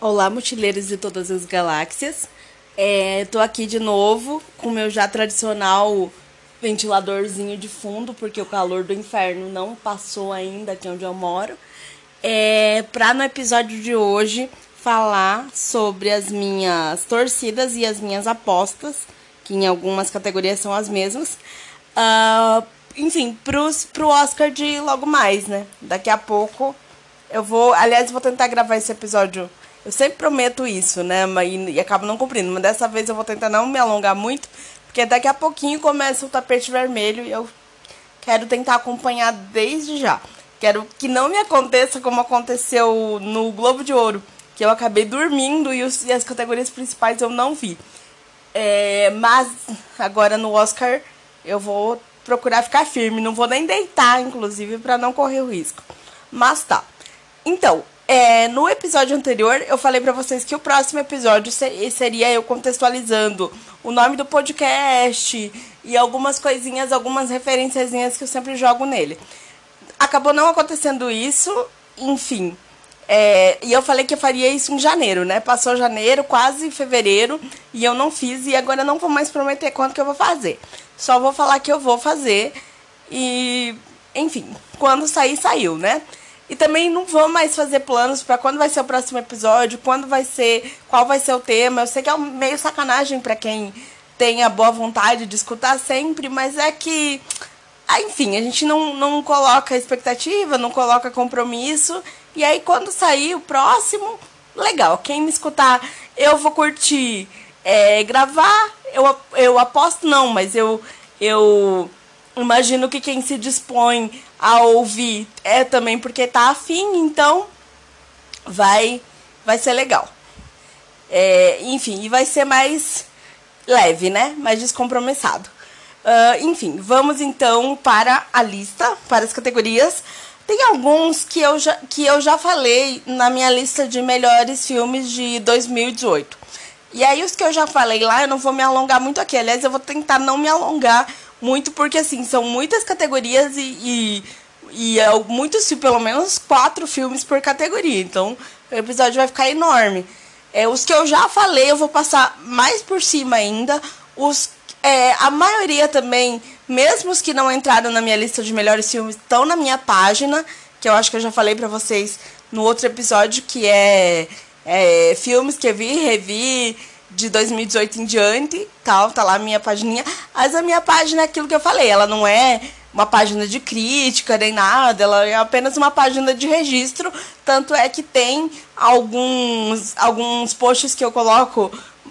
Olá, mochileiros de todas as galáxias. É, tô aqui de novo com meu já tradicional ventiladorzinho de fundo, porque o calor do inferno não passou ainda aqui onde eu moro. É, pra no episódio de hoje falar sobre as minhas torcidas e as minhas apostas, que em algumas categorias são as mesmas. Uh, enfim, pros, pro Oscar de logo mais, né? Daqui a pouco eu vou. Aliás, vou tentar gravar esse episódio eu sempre prometo isso, né? E, e acabo não cumprindo. Mas dessa vez eu vou tentar não me alongar muito, porque daqui a pouquinho começa o tapete vermelho e eu quero tentar acompanhar desde já. Quero que não me aconteça como aconteceu no Globo de Ouro, que eu acabei dormindo e, os, e as categorias principais eu não vi. É, mas agora no Oscar eu vou procurar ficar firme, não vou nem deitar, inclusive, para não correr o risco. Mas tá. Então, é, no episódio anterior, eu falei para vocês que o próximo episódio seria eu contextualizando o nome do podcast e algumas coisinhas, algumas referenciazinhas que eu sempre jogo nele. Acabou não acontecendo isso, enfim. É, e eu falei que eu faria isso em janeiro, né? Passou janeiro, quase fevereiro, e eu não fiz, e agora eu não vou mais prometer quanto que eu vou fazer. Só vou falar que eu vou fazer, e enfim, quando sair, saiu, né? E também não vou mais fazer planos para quando vai ser o próximo episódio, quando vai ser, qual vai ser o tema. Eu sei que é meio sacanagem para quem tem a boa vontade de escutar sempre, mas é que, ah, enfim, a gente não, não coloca expectativa, não coloca compromisso. E aí quando sair o próximo, legal. Quem me escutar, eu vou curtir é, gravar. Eu, eu aposto não, mas eu, eu imagino que quem se dispõe a ouvir é também porque tá afim, então vai vai ser legal. É, enfim, e vai ser mais leve, né? Mais descompromissado. Uh, enfim, vamos então para a lista, para as categorias. Tem alguns que eu, já, que eu já falei na minha lista de melhores filmes de 2018. E aí, os que eu já falei lá, eu não vou me alongar muito aqui. Aliás, eu vou tentar não me alongar muito, porque assim, são muitas categorias e, e, e é muitos, pelo menos quatro filmes por categoria. Então o episódio vai ficar enorme. É, os que eu já falei, eu vou passar mais por cima ainda. Os, é, a maioria também, mesmo os que não entraram na minha lista de melhores filmes, estão na minha página, que eu acho que eu já falei para vocês no outro episódio, que é, é filmes que eu vi, revi, de 2018 em diante, tal, tá lá a minha pagininha. Mas a minha página é aquilo que eu falei, ela não é uma página de crítica nem nada, ela é apenas uma página de registro, tanto é que tem alguns alguns posts que eu coloco,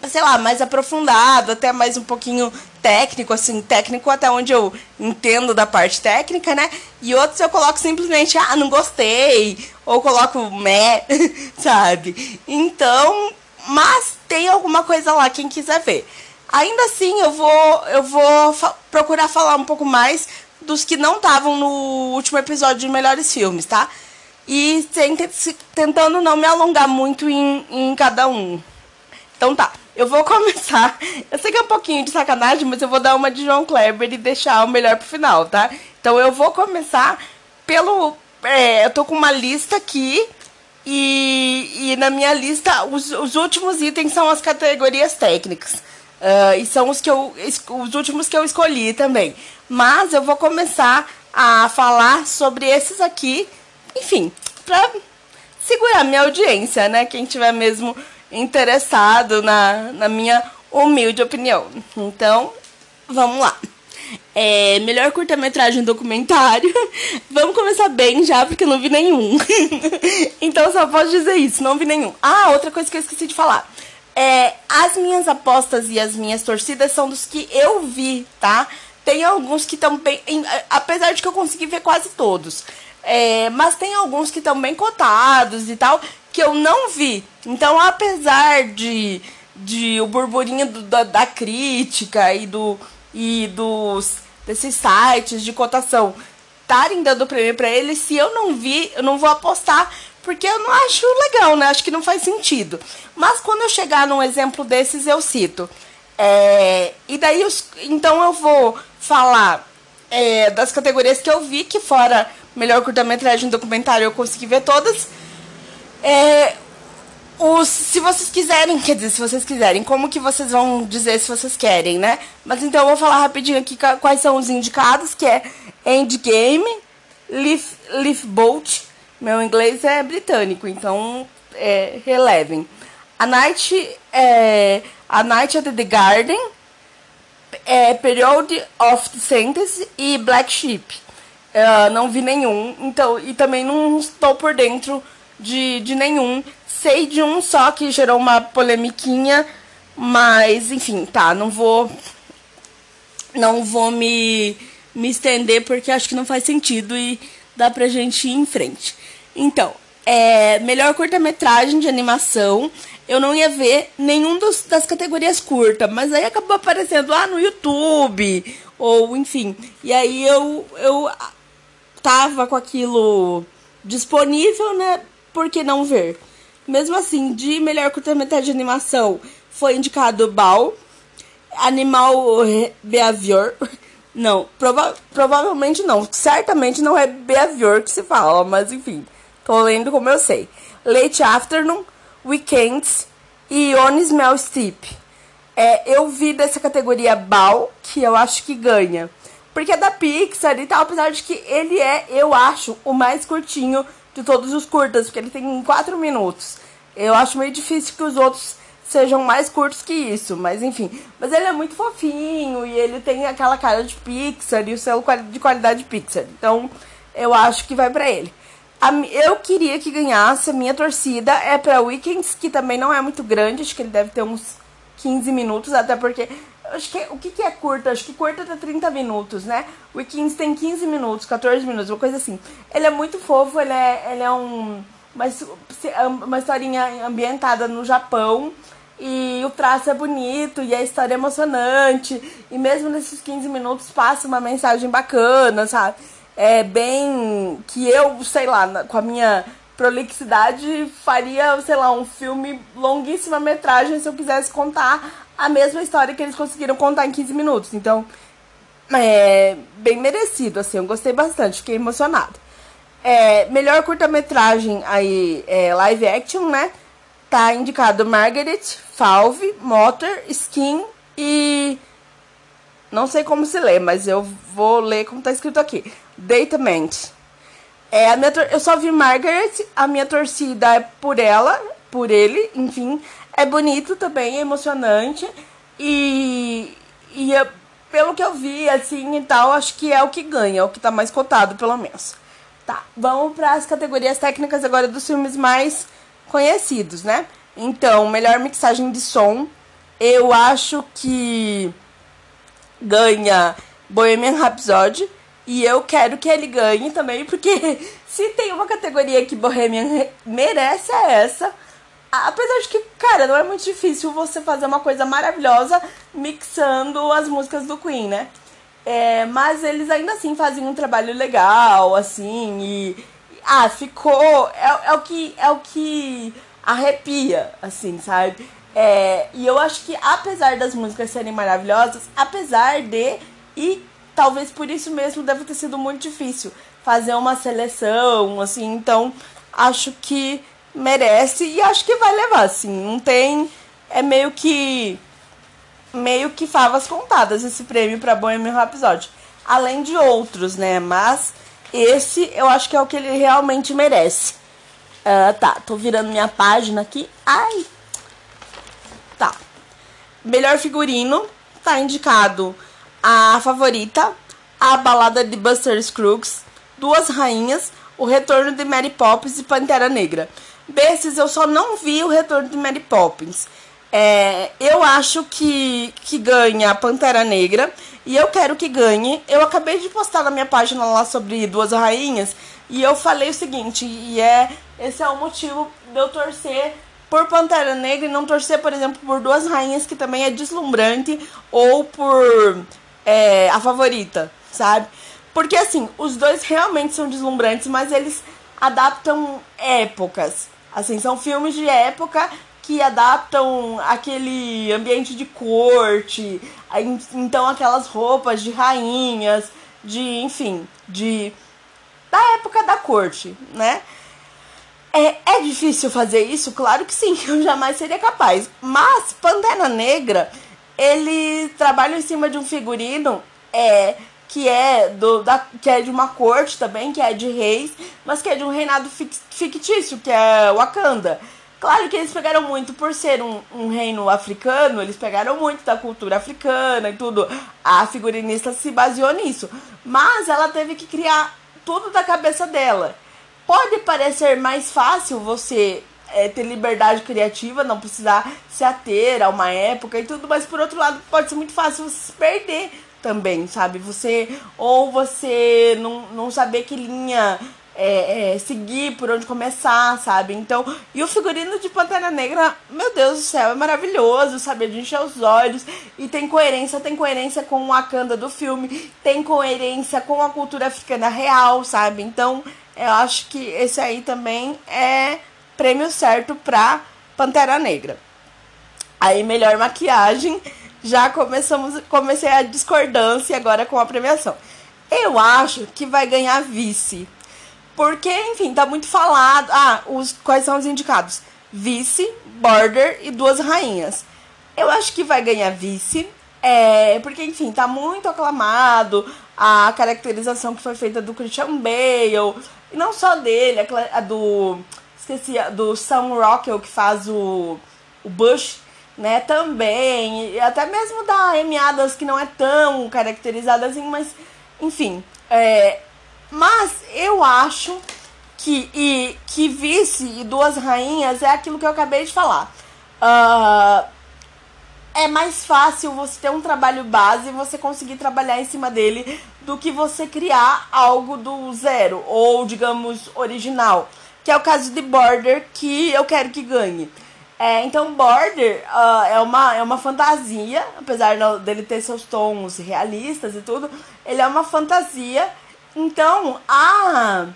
sei lá, mais aprofundado, até mais um pouquinho técnico, assim, técnico até onde eu entendo da parte técnica, né? E outros eu coloco simplesmente, ah, não gostei, ou coloco meh, sabe? Então, mas tem alguma coisa lá, quem quiser ver. Ainda assim, eu vou, eu vou fa procurar falar um pouco mais dos que não estavam no último episódio de Melhores Filmes, tá? E tentando não me alongar muito em, em cada um. Então tá, eu vou começar. Eu sei que é um pouquinho de sacanagem, mas eu vou dar uma de João Kleber e deixar o melhor pro final, tá? Então eu vou começar pelo. É, eu tô com uma lista aqui e, e na minha lista, os, os últimos itens são as categorias técnicas. Uh, e são os, que eu, os últimos que eu escolhi também. Mas eu vou começar a falar sobre esses aqui, enfim, para segurar minha audiência, né? Quem tiver mesmo interessado na, na minha humilde opinião. Então, vamos lá. É, melhor curta-metragem documentário. Vamos começar bem já, porque eu não vi nenhum. então só posso dizer isso, não vi nenhum. Ah, outra coisa que eu esqueci de falar. É, as minhas apostas e as minhas torcidas são dos que eu vi, tá? Tem alguns que estão bem. Apesar de que eu consegui ver quase todos. É, mas tem alguns que estão bem cotados e tal, que eu não vi. Então, apesar de, de o burburinho do, da, da crítica e do e dos desses sites de cotação estarem dando prêmio para ele, se eu não vi, eu não vou apostar, porque eu não acho legal, né? Acho que não faz sentido. Mas quando eu chegar num exemplo desses, eu cito. É, e daí, os, então eu vou falar é, das categorias que eu vi, que fora melhor curta-metragem documentário eu consegui ver todas. É, os, se vocês quiserem, quer dizer, se vocês quiserem, como que vocês vão dizer se vocês querem, né? Mas então eu vou falar rapidinho aqui quais são os indicados, que é Endgame, Leaf, Leaf Bolt, meu inglês é britânico, então é, relevem. A Night, é, a Night at the Garden, é, Period of the Sentence e Black Sheep. Uh, não vi nenhum, então, e também não estou por dentro de, de nenhum. Sei de um só que gerou uma polemiquinha, mas enfim, tá, não vou não vou me, me estender porque acho que não faz sentido e dá pra gente ir em frente. Então, é, melhor curta-metragem de animação. Eu não ia ver nenhum dos, das categorias curta, mas aí acabou aparecendo lá no YouTube, ou enfim. E aí eu, eu tava com aquilo disponível, né? Por que não ver? Mesmo assim, de melhor curta-metragem de animação, foi indicado Bal, Animal Behavior. Não, prova provavelmente não. Certamente não é Behavior que se fala, mas enfim. Tô lendo como eu sei. Late Afternoon, Weekends e On Smell Steep. É, eu vi dessa categoria Bal, que eu acho que ganha. Porque é da Pixar e tal, apesar de que ele é, eu acho, o mais curtinho de todos os curtas, porque ele tem 4 minutos. Eu acho meio difícil que os outros sejam mais curtos que isso, mas enfim. Mas ele é muito fofinho e ele tem aquela cara de Pixar e o selo de qualidade Pixar. Então, eu acho que vai para ele. Eu queria que ganhasse, a minha torcida é para Weekends, que também não é muito grande, acho que ele deve ter uns 15 minutos, até porque. Acho que o que, que é curta? Acho que curta tá 30 minutos, né? Weekends tem 15 minutos, 14 minutos, uma coisa assim. Ele é muito fofo, ele é, ele é um. Uma, uma historinha ambientada no Japão. E o traço é bonito e a história é emocionante. E mesmo nesses 15 minutos passa uma mensagem bacana, sabe? é, bem. que eu, sei lá, com a minha prolixidade, faria, sei lá, um filme longuíssima metragem se eu quisesse contar a mesma história que eles conseguiram contar em 15 minutos. Então, é bem merecido, assim, eu gostei bastante, fiquei emocionado. É, melhor curta-metragem aí, é, live action, né? Tá indicado Margaret, Falve, Motor, Skin e. Não sei como se lê, mas eu vou ler como tá escrito aqui. Datament. É, a minha eu só vi Margaret, a minha torcida é por ela, por ele, enfim. É bonito também, é emocionante. E, e pelo que eu vi, assim e tal, acho que é o que ganha, é o que tá mais cotado, pelo menos. Tá, vamos para as categorias técnicas agora dos filmes mais conhecidos, né? Então, melhor mixagem de som. Eu acho que ganha Bohemian Rhapsody e eu quero que ele ganhe também, porque se tem uma categoria que Bohemian merece é essa. Apesar de que, cara, não é muito difícil você fazer uma coisa maravilhosa mixando as músicas do Queen, né? É, mas eles ainda assim fazem um trabalho legal, assim, e. Ah, ficou. É, é, o, que, é o que arrepia, assim, sabe? É, e eu acho que apesar das músicas serem maravilhosas, apesar de. E talvez por isso mesmo deve ter sido muito difícil fazer uma seleção, assim, então acho que merece e acho que vai levar, assim, não tem é meio que meio que favas contadas esse prêmio para Bohemian Rhapsody, além de outros, né? Mas esse eu acho que é o que ele realmente merece. Uh, tá, tô virando minha página aqui. Ai! Tá. Melhor figurino tá indicado a Favorita, A Balada de Buster Scruggs, Duas Rainhas, O Retorno de Mary Poppins e Pantera Negra. Desses eu só não vi o Retorno de Mary Poppins. É, eu acho que, que ganha a Pantera Negra e eu quero que ganhe. Eu acabei de postar na minha página lá sobre Duas Rainhas e eu falei o seguinte, e é esse é o motivo de eu torcer por Pantera Negra e não torcer, por exemplo, por Duas Rainhas, que também é deslumbrante, ou por é, a favorita, sabe? Porque assim, os dois realmente são deslumbrantes, mas eles adaptam épocas. Assim, são filmes de época que adaptam aquele ambiente de corte, então aquelas roupas de rainhas, de, enfim, de da época da corte, né? É, é difícil fazer isso? Claro que sim, eu jamais seria capaz. Mas Pantera Negra, ele trabalha em cima de um figurino é, que é do da, que é de uma corte também, que é de reis, mas que é de um reinado fictício, que é Wakanda. Claro que eles pegaram muito por ser um, um reino africano, eles pegaram muito da cultura africana e tudo. A figurinista se baseou nisso. Mas ela teve que criar tudo da cabeça dela. Pode parecer mais fácil você é, ter liberdade criativa, não precisar se ater a uma época e tudo, mas por outro lado pode ser muito fácil você se perder também, sabe? Você ou você não, não saber que linha é, é, seguir, por onde começar, sabe? Então, e o figurino de Pantera Negra, meu Deus do céu, é maravilhoso, sabe? A gente os olhos e tem coerência, tem coerência com o Wakanda do filme, tem coerência com a cultura africana real, sabe? Então, eu acho que esse aí também é prêmio certo pra Pantera Negra. Aí, melhor maquiagem, já começamos, comecei a discordância agora com a premiação. Eu acho que vai ganhar vice porque, enfim, tá muito falado. Ah, os, quais são os indicados? Vice, Border e Duas Rainhas. Eu acho que vai ganhar vice. É, porque, enfim, tá muito aclamado a caracterização que foi feita do Christian Bale. E não só dele, a, do. Esqueci, a do Sam Rockwell, que faz o, o Bush, né? Também. E até mesmo da Amy Adams, que não é tão caracterizada assim, mas, enfim. É, mas eu acho que, e, que vice e duas rainhas é aquilo que eu acabei de falar. Uh, é mais fácil você ter um trabalho base e você conseguir trabalhar em cima dele do que você criar algo do zero, ou digamos, original. Que é o caso de Border, que eu quero que ganhe. É, então, Border uh, é, uma, é uma fantasia, apesar dele ter seus tons realistas e tudo, ele é uma fantasia então, a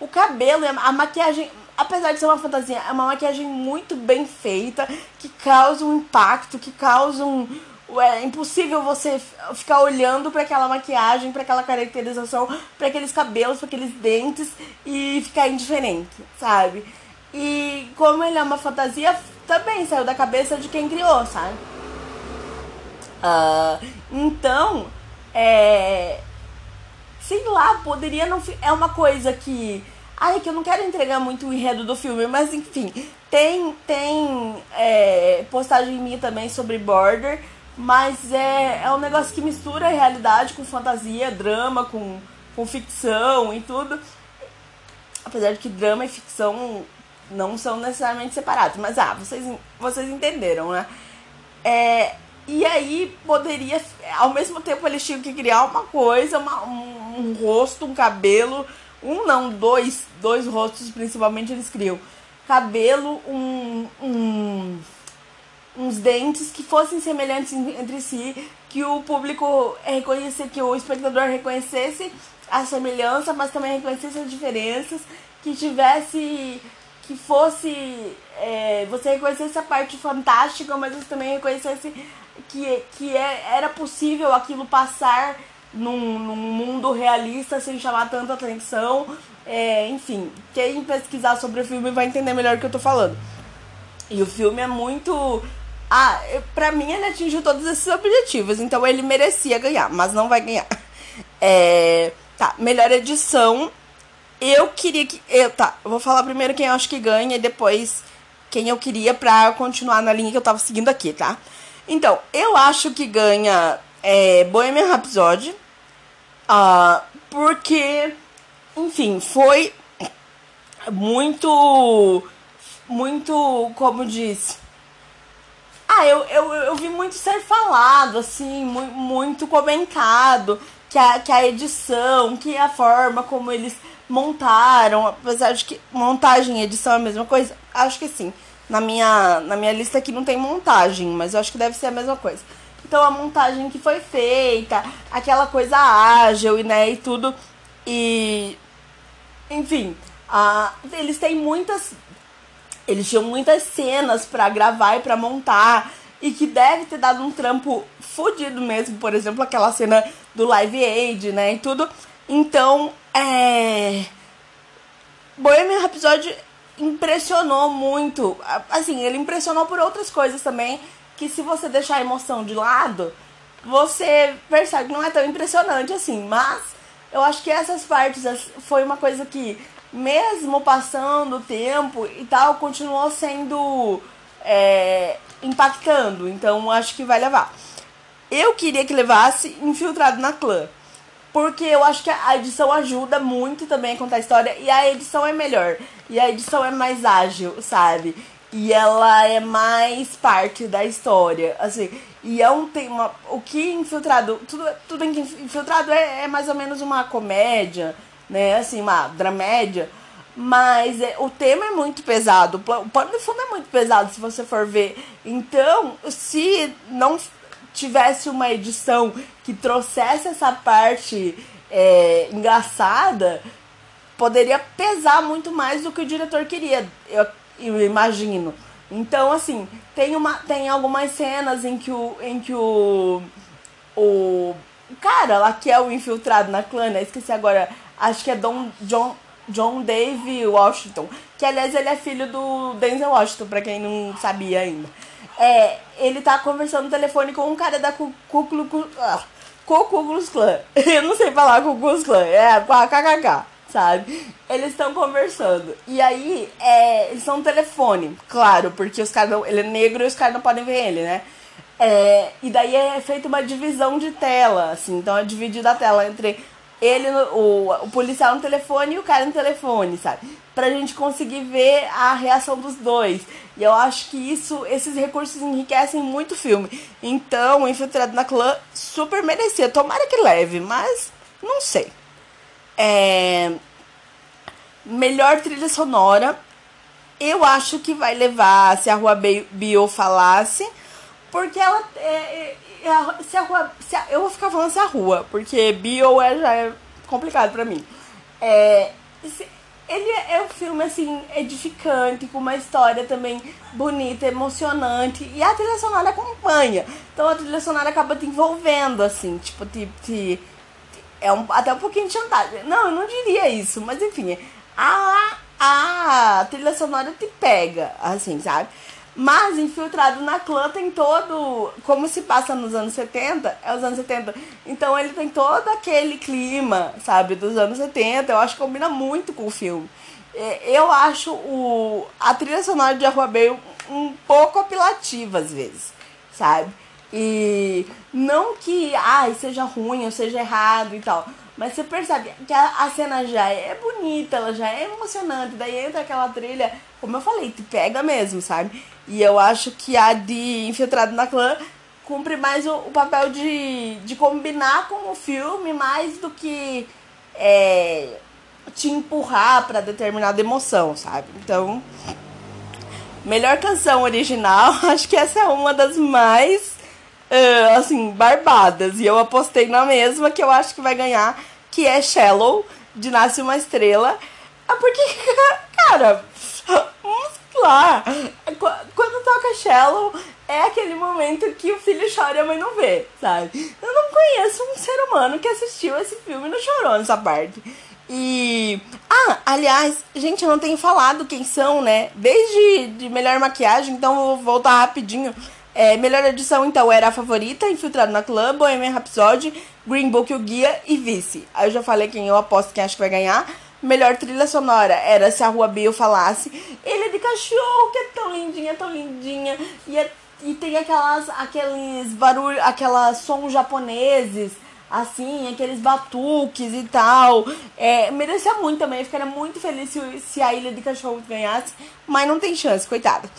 o cabelo, a maquiagem, apesar de ser uma fantasia, é uma maquiagem muito bem feita, que causa um impacto, que causa um é impossível você ficar olhando para aquela maquiagem, para aquela caracterização, para aqueles cabelos, para aqueles dentes e ficar indiferente, sabe? E como ele é uma fantasia, também saiu da cabeça de quem criou, sabe? Uh, então, é, sei lá, poderia não. É uma coisa que. Ai, que eu não quero entregar muito o enredo do filme, mas enfim. Tem, tem é, postagem minha também sobre Border, mas é, é um negócio que mistura realidade com fantasia, drama, com, com ficção e tudo. Apesar de que drama e ficção não são necessariamente separados, mas ah, vocês, vocês entenderam, né? É, e aí poderia, ao mesmo tempo eles tinham que criar uma coisa, uma, um, um, rosto, um cabelo, um não, dois, dois rostos principalmente eles criam. Cabelo, um, um uns dentes que fossem semelhantes entre si, que o público reconhecesse, que o espectador reconhecesse a semelhança, mas também reconhecesse as diferenças, que tivesse que fosse é, você reconhecesse a parte fantástica, mas você também reconhecesse que, que é, era possível aquilo passar num, num mundo realista sem chamar tanta atenção. É, enfim, quem pesquisar sobre o filme vai entender melhor o que eu tô falando. E o filme é muito. Ah, pra mim ele atingiu todos esses objetivos, então ele merecia ganhar, mas não vai ganhar. É, tá, melhor edição. Eu queria que. Eu, tá, eu vou falar primeiro quem eu acho que ganha e depois quem eu queria pra continuar na linha que eu tava seguindo aqui, tá? Então, eu acho que ganha é, Bohemian Rhapsody. Uh, porque, enfim, foi muito. Muito. Como diz. Ah, eu, eu, eu vi muito ser falado, assim, muito, comentado. Que a, que a edição, que a forma como eles montaram, apesar de que montagem e edição é a mesma coisa, acho que sim. Na minha, na minha lista aqui não tem montagem, mas eu acho que deve ser a mesma coisa. Então a montagem que foi feita, aquela coisa ágil e né, e tudo. E enfim, a, eles têm muitas eles tinham muitas cenas para gravar e para montar e que deve ter dado um trampo fodido mesmo, por exemplo, aquela cena do Live Aid, né, e tudo. Então, é Bohemian Rhapsody impressionou muito. Assim, ele impressionou por outras coisas também, que se você deixar a emoção de lado, você percebe que não é tão impressionante assim. Mas eu acho que essas partes foi uma coisa que, mesmo passando o tempo e tal, continuou sendo é, impactando. Então acho que vai levar. Eu queria que levasse Infiltrado na Clã. Porque eu acho que a edição ajuda muito também a contar a história. E a edição é melhor. E a edição é mais ágil, sabe? E ela é mais parte da história. Assim, e é um tema. O que infiltrado. Tudo, tudo em que infiltrado é, é mais ou menos uma comédia, né? Assim, uma dramédia. Mas é, o tema é muito pesado. O pano de fundo é muito pesado, se você for ver. Então, se não tivesse uma edição que trouxesse essa parte é, engraçada, poderia pesar muito mais do que o diretor queria, eu, eu imagino. Então, assim, tem, uma, tem algumas cenas em que o. Em que o. O cara lá que é o infiltrado na clã, né? Esqueci agora. Acho que é Don, John, John Dave Washington. Que aliás ele é filho do Denzel Washington, pra quem não sabia ainda. É, ele tá conversando no telefone com um cara da Ku Klux ah, Klan. Eu não sei falar Klux Klan, é KKK, sabe? Eles estão conversando. E aí, é, eles estão no telefone, claro, porque os caras ele é negro e os caras não podem ver ele, né? É, e daí é feita uma divisão de tela, assim, então é dividida a tela entre ele, o, o policial no telefone e o cara no telefone, sabe? Pra gente conseguir ver a reação dos dois. E eu acho que isso, esses recursos enriquecem muito o filme. Então, o Infiltrado na Clã super merecia. Tomara que leve, mas não sei. É... Melhor trilha sonora. Eu acho que vai levar se a Rua Bio falasse. Porque ela. É, é, é se a rua. Se a, eu vou ficar falando se a rua, porque Bio é, já é complicado pra mim. É, se, ele é um filme, assim, edificante, com uma história também bonita, emocionante. E a trilha sonora acompanha. Então a trilha sonora acaba te envolvendo, assim, tipo, te. te é um, até um pouquinho de chantagem. Não, eu não diria isso, mas enfim. A, a trilha sonora te pega, assim, sabe? Mas Infiltrado na Clã tem todo. Como se passa nos anos 70, é os anos 70. Então ele tem todo aquele clima, sabe, dos anos 70. Eu acho que combina muito com o filme. É, eu acho o, a trilha sonora de Arrua Bay um pouco apelativa às vezes, sabe? E não que ai, seja ruim ou seja errado e tal. Mas você percebe que a, a, cena já é bonita, ela já é emocionante. Daí entra aquela trilha, como eu falei, te pega mesmo, sabe? E eu acho que a de Infiltrado na Clã cumpre mais o, o papel de, de combinar com o filme mais do que é, te empurrar para determinada emoção, sabe? Então, melhor canção original, acho que essa é uma das mais uh, assim, barbadas. E eu apostei na mesma que eu acho que vai ganhar, que é Shallow, de Nasce Uma Estrela. Ah, porque, cara, lá. Quando toca Shallow, é aquele momento que o filho chora e a mãe não vê, sabe? Eu não conheço um ser humano que assistiu esse filme e não chorou nessa parte. E. Ah, aliás, gente, eu não tenho falado quem são, né? Desde de melhor maquiagem, então vou voltar rapidinho. É, melhor edição, então, era a favorita, Infiltrado na Clã, Bohemian Rhapsody, Green Book, o Guia e Vice. Aí eu já falei quem eu aposto quem acho que vai ganhar. Melhor trilha sonora era Se a Rua Bill Falasse. Ele é de cachorro, que é tão lindinha, tão lindinha. E, é, e tem aquelas, aqueles barulhos, aquelas sons japoneses, assim, aqueles batuques e tal. É, merecia muito também, eu ficaria muito feliz se, se a Ilha de Cachorro ganhasse, mas não tem chance, coitada.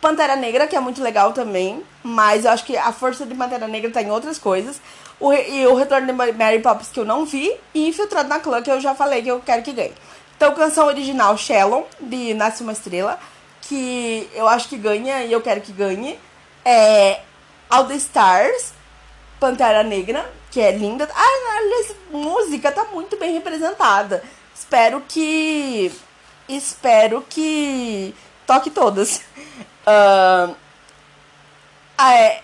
Pantera Negra, que é muito legal também, mas eu acho que a força de Pantera Negra tá em outras coisas. O, e o Retorno de Mary Poppins, que eu não vi, e Infiltrado na Clã, que eu já falei que eu quero que ganhe. Então, canção original Shallow, de Nasce Uma Estrela, que eu acho que ganha e eu quero que ganhe. É All the Stars, Pantera Negra, que é linda. Ah, aliás, música tá muito bem representada. Espero que. Espero que toque todas. Uh, I,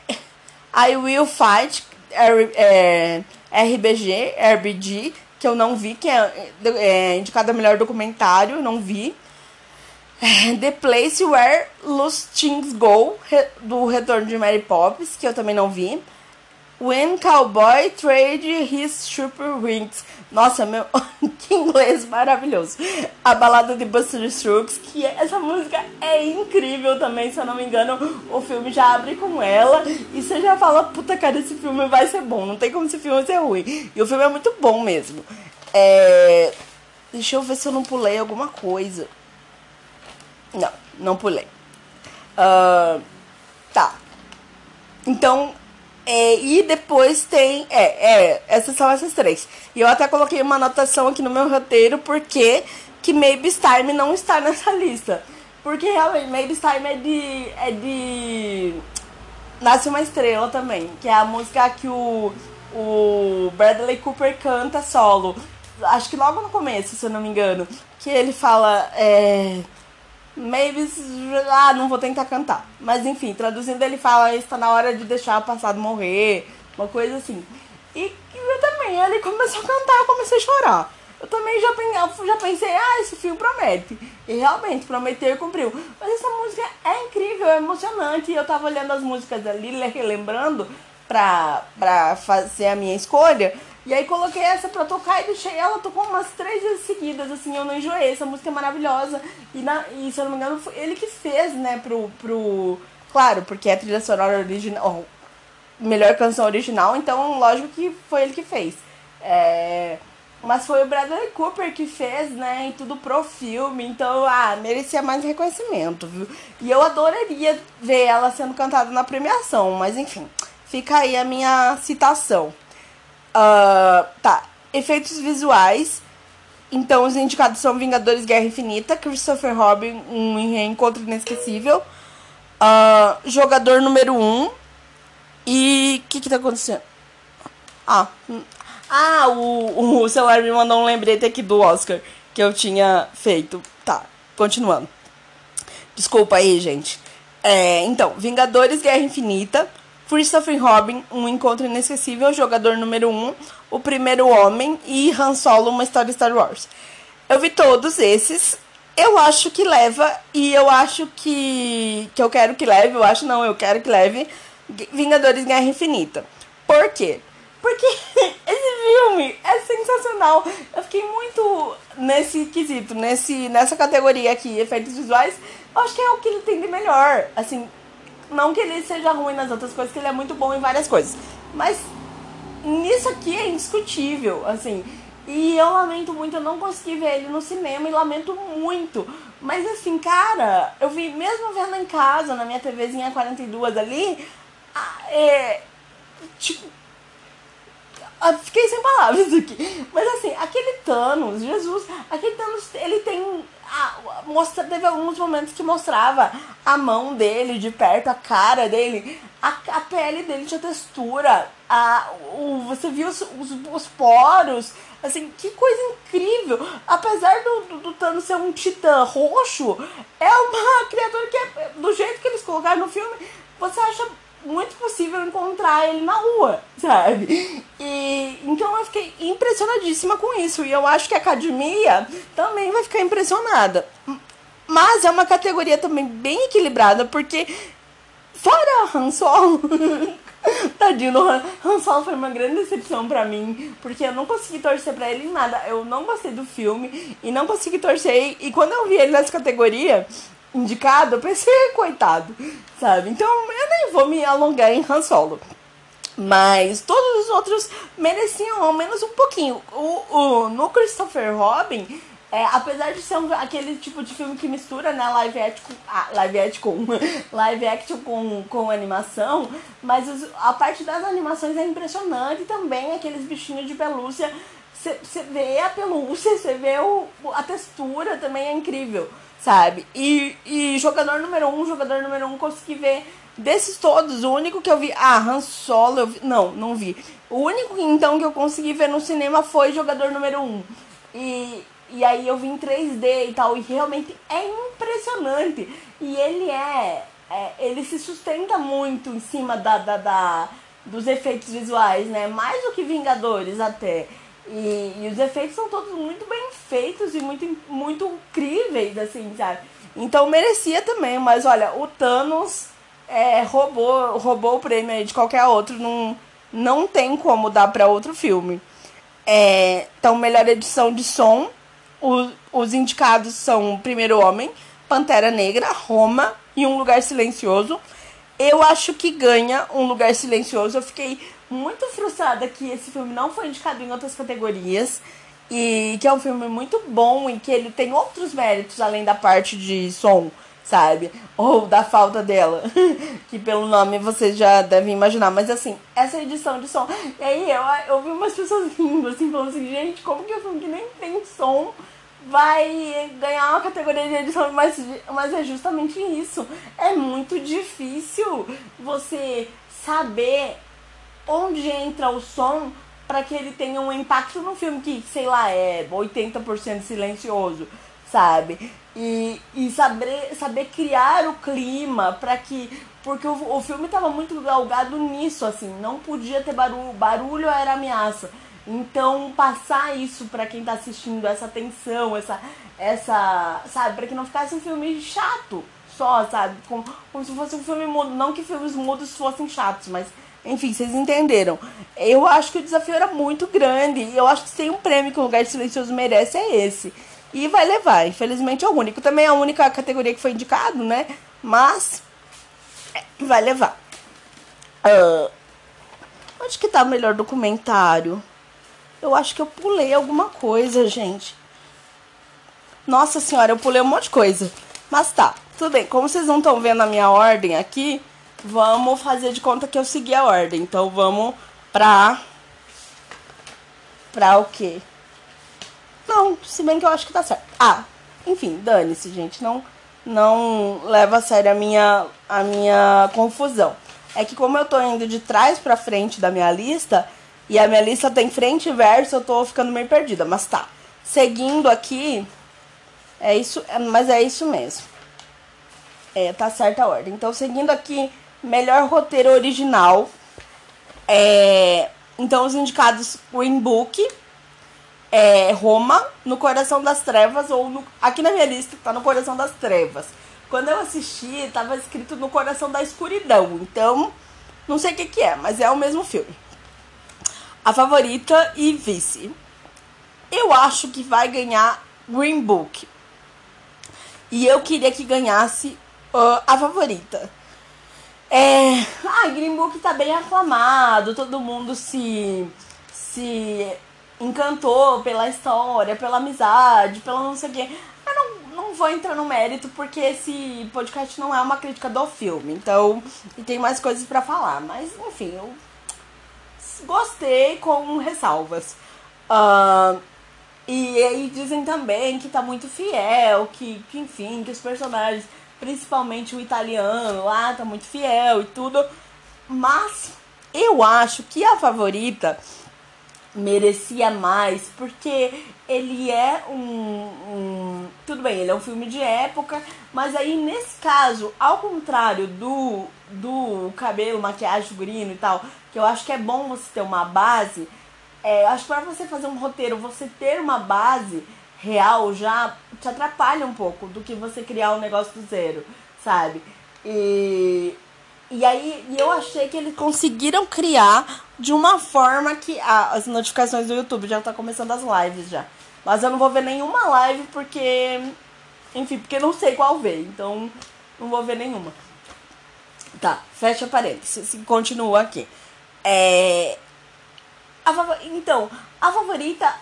I Will Fight, R, é, RBG, RBG, que eu não vi, que é, é indicado a melhor documentário, não vi. The Place Where Lost Things Go, do Retorno de Mary Poppins, que eu também não vi. When Cowboy Trade His Super Wings. Nossa, meu, que inglês maravilhoso. A balada de Buster Strokes, que é, essa música é incrível também, se eu não me engano, o filme já abre com ela. E você já fala, puta cara, esse filme vai ser bom. Não tem como esse filme ser ruim. E o filme é muito bom mesmo. É... Deixa eu ver se eu não pulei alguma coisa. Não, não pulei. Uh, tá. Então, é, e depois tem. É, é, essas são essas três. E eu até coloquei uma anotação aqui no meu roteiro porque que Maybe's Time não está nessa lista. Porque realmente Maybe's Time é de. é de. Nasce uma estrela também. Que é a música que o, o Bradley Cooper canta solo. Acho que logo no começo, se eu não me engano. Que ele fala. É, Maybe. Ah, não vou tentar cantar. Mas enfim, traduzindo, ele fala: está na hora de deixar o passado morrer. Uma coisa assim. E eu também, ele começou a cantar, eu comecei a chorar. Eu também já, já pensei, ah, esse filme promete. E realmente, prometeu e cumpriu. Mas essa música é incrível, é emocionante. E eu tava olhando as músicas ali, relembrando pra, pra fazer a minha escolha. E aí coloquei essa pra tocar e deixei ela tocou umas três vezes seguidas, assim, eu não enjoei. Essa música é maravilhosa. E, na, e se eu não me engano, foi ele que fez, né, pro. pro claro, porque é trilha sonora original. Melhor canção original, então lógico que foi ele que fez. É, mas foi o Bradley Cooper que fez, né? E tudo pro filme. Então, ah, merecia mais reconhecimento, viu? E eu adoraria ver ela sendo cantada na premiação. Mas enfim, fica aí a minha citação. Uh, tá. Efeitos visuais. Então, os indicados são Vingadores Guerra Infinita, Christopher Robin, um reencontro inesquecível. Uh, jogador número 1. Um, e o que que tá acontecendo? Ah, hum, ah o, o celular me mandou um lembrete aqui do Oscar que eu tinha feito. Tá, continuando. Desculpa aí, gente. É, então, Vingadores Guerra Infinita. Christopher Robin, um encontro inesquecível, jogador número 1, um, o primeiro homem e Han Solo, uma história Star Wars. Eu vi todos esses. Eu acho que leva e eu acho que que eu quero que leve, eu acho não, eu quero que leve Vingadores Guerra Infinita. Por quê? Porque esse filme é sensacional. Eu fiquei muito nesse quesito, nesse, nessa categoria aqui, efeitos visuais. Eu acho que é o que ele tem de melhor. Assim, não que ele seja ruim nas outras coisas, que ele é muito bom em várias coisas. Mas nisso aqui é indiscutível, assim. E eu lamento muito, eu não consegui ver ele no cinema e lamento muito. Mas assim, cara, eu vi, mesmo vendo em casa, na minha TVzinha 42 ali, é, tipo, fiquei sem palavras aqui. Mas assim, aquele Thanos, Jesus, aquele Thanos, ele tem a, mostra, teve alguns momentos que mostrava a mão dele de perto, a cara dele, a, a pele dele tinha textura, a, o, você viu os, os, os poros, assim, que coisa incrível. Apesar do, do, do Thanos ser um titã roxo, é uma criatura que é, do jeito que eles colocaram no filme, você acha muito possível encontrar ele na rua, sabe? E então eu fiquei impressionadíssima com isso. E eu acho que a academia também vai ficar impressionada. Mas é uma categoria também bem equilibrada, porque fora Han Solo. Tadinho do Han. Han Solo foi uma grande decepção para mim, porque eu não consegui torcer para ele em nada. Eu não gostei do filme e não consegui torcer. E quando eu vi ele nessa categoria, indicado, eu pensei, coitado, sabe? Então eu nem vou me alongar em Han Solo. Mas todos os outros mereciam ao menos um pouquinho. O, o, no Christopher Robin, é, apesar de ser um, aquele tipo de filme que mistura né, live action, ah, live action, live action com, com animação, mas os, a parte das animações é impressionante também, aqueles bichinhos de pelúcia. Você vê a pelúcia, você vê o, a textura também é incrível sabe? E, e jogador número um, jogador número um, consegui ver desses todos, o único que eu vi. Ah, Han Solo, eu vi, não, não vi. O único então que eu consegui ver no cinema foi jogador número um. E, e aí eu vi em 3D e tal, e realmente é impressionante. E ele é, é ele se sustenta muito em cima da, da, da, dos efeitos visuais, né? Mais do que Vingadores até. E, e, os efeitos são todos muito bem feitos e muito, muito incríveis, assim, sabe? Então merecia também, mas olha, o Thanos é, roubou, roubou o prêmio aí de qualquer outro, não, não tem como dar para outro filme. É, então, melhor edição de som, o, os indicados são Primeiro Homem, Pantera Negra, Roma e Um Lugar Silencioso. Eu acho que ganha Um Lugar Silencioso. Eu fiquei muito frustrada que esse filme não foi indicado em outras categorias. E que é um filme muito bom e que ele tem outros méritos além da parte de som, sabe? Ou da falta dela. que pelo nome vocês já devem imaginar. Mas assim, essa edição de som. E aí eu, eu vi umas pessoas rindo, assim, falando assim, gente, como que um filme que nem tem som vai ganhar uma categoria de edição, mas, mas é justamente isso. É muito difícil você saber onde entra o som para que ele tenha um impacto no filme que, sei lá, é 80% silencioso, sabe? E, e saber, saber criar o clima para que. Porque o, o filme tava muito galgado nisso, assim, não podia ter barulho, barulho era ameaça. Então, passar isso para quem tá assistindo, essa tensão, essa. essa sabe, para que não ficasse um filme chato só, sabe? Como, como se fosse um filme mudo. Não que filmes mudos fossem chatos, mas enfim, vocês entenderam. Eu acho que o desafio era muito grande. E eu acho que tem um prêmio que o Lugar Silencioso merece é esse. E vai levar. Infelizmente é o único. Também é a única categoria que foi indicado, né? Mas vai levar. Uh, onde que tá o melhor documentário? Eu acho que eu pulei alguma coisa, gente. Nossa senhora, eu pulei um monte de coisa. Mas tá, tudo bem. Como vocês não estão vendo a minha ordem aqui, vamos fazer de conta que eu segui a ordem. Então vamos pra. Pra o quê? Não, se bem que eu acho que tá certo. Ah, enfim, dane-se, gente. Não, não leva a sério a minha, a minha confusão. É que como eu tô indo de trás pra frente da minha lista, e a minha lista tem frente e verso, eu tô ficando meio perdida. Mas tá. Seguindo aqui, é isso, mas é isso mesmo. É, tá certa a ordem. Então, seguindo aqui Melhor roteiro original. É, então, os indicados Green Book, é, Roma, No Coração das Trevas, ou no, aqui na minha lista tá No Coração das Trevas. Quando eu assisti, tava escrito No Coração da Escuridão. Então, não sei o que, que é, mas é o mesmo filme. A Favorita e Vice. Eu acho que vai ganhar Green Book. E eu queria que ganhasse uh, a Favorita. É. Ah, Green Book tá bem aclamado, todo mundo se. se encantou pela história, pela amizade, pela não sei o quê. Eu não, não vou entrar no mérito porque esse podcast não é uma crítica do filme, então. E tem mais coisas para falar, mas enfim, eu gostei com ressalvas. Uh, e aí dizem também que tá muito fiel, que, que enfim, que os personagens principalmente o italiano lá, tá muito fiel e tudo. Mas eu acho que a favorita merecia mais, porque ele é um, um, Tudo bem, ele é um filme de época, mas aí nesse caso, ao contrário do, do cabelo, maquiagem, figurino e tal, que eu acho que é bom você ter uma base, é, acho que para você fazer um roteiro, você ter uma base real já te atrapalha um pouco do que você criar um negócio do zero, sabe? E, e aí e eu achei que eles conseguiram criar de uma forma que. Ah, as notificações do YouTube já tá começando as lives já. Mas eu não vou ver nenhuma live porque. Enfim, porque não sei qual ver. Então não vou ver nenhuma. Tá, fecha parênteses. Continua aqui. É. A. Então, a favorita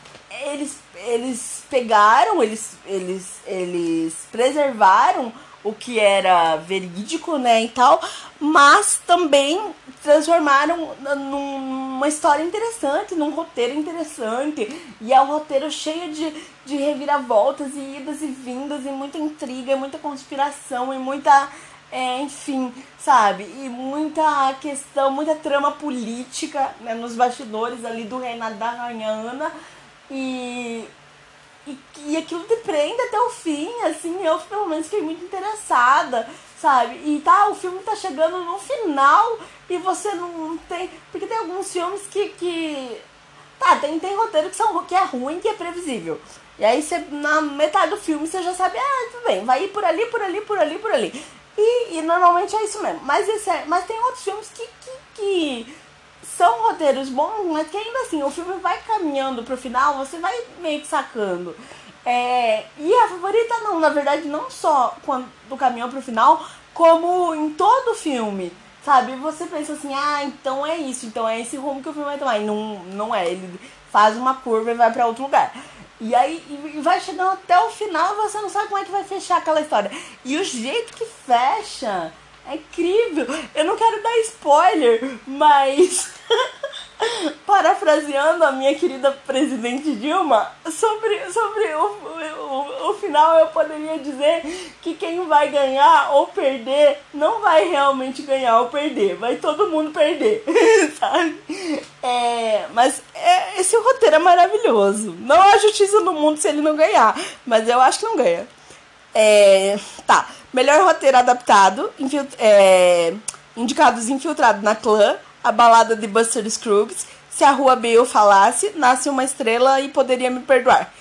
eles, eles pegaram, eles, eles, eles preservaram o que era verídico, né, e tal, mas também transformaram numa história interessante, num roteiro interessante, e é um roteiro cheio de, de reviravoltas e idas e vindas, e muita intriga, e muita conspiração, e muita, é, enfim, sabe, e muita questão, muita trama política, né, nos bastidores ali do reinado da Rainha Ana, e, e, e aquilo te prende até o fim, assim, eu pelo menos fiquei muito interessada, sabe? E tá, o filme tá chegando no final e você não tem. Porque tem alguns filmes que. que Tá, tem, tem roteiro que, são, que é ruim, que é previsível. E aí você, na metade do filme, você já sabe, ah, tudo bem, vai ir por ali, por ali, por ali, por ali. E, e normalmente é isso mesmo. Mas, esse é, mas tem outros filmes que, que, que são roteiros bons, mas que ainda assim, o filme vai caminhando pro final, você vai meio que sacando. É, e a favorita não, na verdade, não só quando do caminhão pro final, como em todo o filme. Sabe? Você pensa assim, ah, então é isso, então é esse rumo que o filme vai tomar. E não, não é, ele faz uma curva e vai para outro lugar. E aí e vai chegando até o final e você não sabe como é que vai fechar aquela história. E o jeito que fecha é incrível. Eu não quero dar spoiler, mas. Parafraseando a minha querida presidente Dilma, sobre, sobre o, o, o final eu poderia dizer que quem vai ganhar ou perder não vai realmente ganhar ou perder, vai todo mundo perder, sabe? É, mas é, esse roteiro é maravilhoso. Não há justiça no mundo se ele não ganhar, mas eu acho que não ganha. É, tá. Melhor roteiro adaptado. Infilt é, indicados Infiltrado na Clã, A Balada de Buster Scruggs, Se a Rua Bill Falasse, Nasce uma Estrela e Poderia Me Perdoar.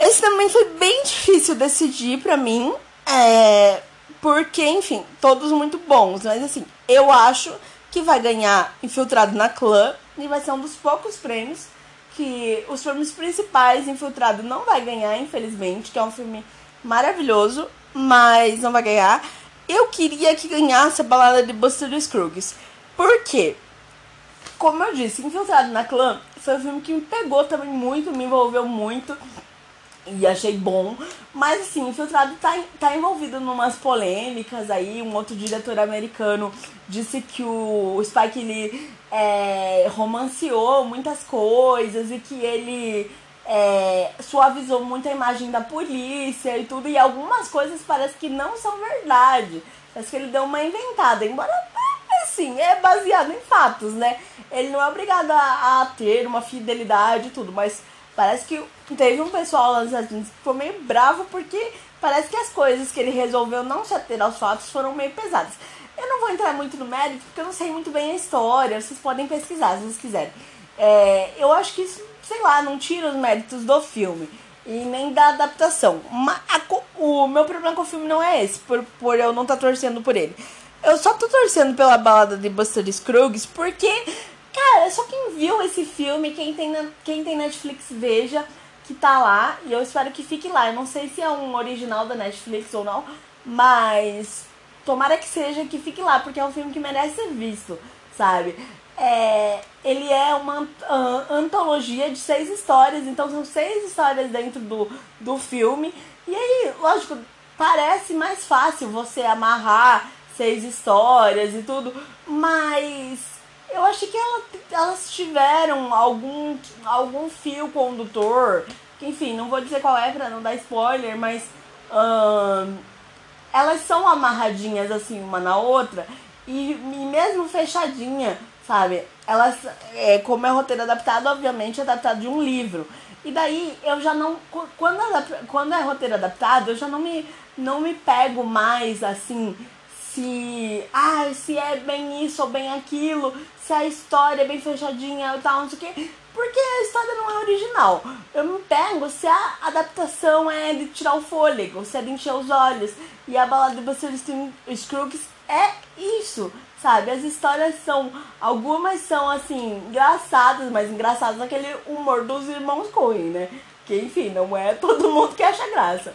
Esse também foi bem difícil decidir para mim. É, porque, enfim, todos muito bons. Mas assim, eu acho que vai ganhar Infiltrado na Clã. E vai ser um dos poucos prêmios que os filmes principais Infiltrado não vai ganhar, infelizmente. Que é um filme maravilhoso mas não vai ganhar. Eu queria que ganhasse a balada de Buster Scruggs. Por quê? Como eu disse, Infiltrado na Clã foi um filme que me pegou também muito, me envolveu muito e achei bom. Mas assim, Infiltrado tá, tá envolvido em umas polêmicas aí. Um outro diretor americano disse que o Spike Lee é, romanceou muitas coisas e que ele é, suavizou muito a imagem da polícia e tudo, e algumas coisas parece que não são verdade. Parece que ele deu uma inventada, embora assim, é baseado em fatos, né? Ele não é obrigado a, a ter uma fidelidade e tudo, mas parece que teve um pessoal lá nos Estados Unidos que ficou meio bravo porque parece que as coisas que ele resolveu não se ater aos fatos foram meio pesadas. Eu não vou entrar muito no mérito porque eu não sei muito bem a história, vocês podem pesquisar se vocês quiserem. É, eu acho que isso sei lá, não tira os méritos do filme e nem da adaptação. Mas a, o meu problema com o filme não é esse, por, por eu não estar tá torcendo por ele. Eu só tô torcendo pela balada de Buster Scruggs porque, cara, só quem viu esse filme, quem tem, quem tem Netflix veja que tá lá e eu espero que fique lá. Eu não sei se é um original da Netflix ou não, mas tomara que seja que fique lá, porque é um filme que merece ser visto, sabe? É, ele é uma antologia de seis histórias, então são seis histórias dentro do, do filme. E aí, lógico, parece mais fácil você amarrar seis histórias e tudo, mas eu acho que ela, elas tiveram algum, algum fio condutor, que enfim, não vou dizer qual é pra não dar spoiler, mas elas são amarradinhas assim uma na outra e, e mesmo fechadinha sabe? Elas, é, como é roteiro adaptado, obviamente é adaptado de um livro. E daí eu já não. Quando, quando é roteiro adaptado, eu já não me, não me pego mais assim. Se. Ah, se é bem isso ou bem aquilo. Se a história é bem fechadinha e tal, não sei o quê. Porque a história não é original. Eu me pego se a adaptação é de tirar o fôlego, se é de encher os olhos. E a balada de Buster Scruggs é isso sabe? As histórias são. Algumas são, assim, engraçadas, mas engraçadas naquele humor dos irmãos Coen, né? Que, enfim, não é todo mundo que acha graça.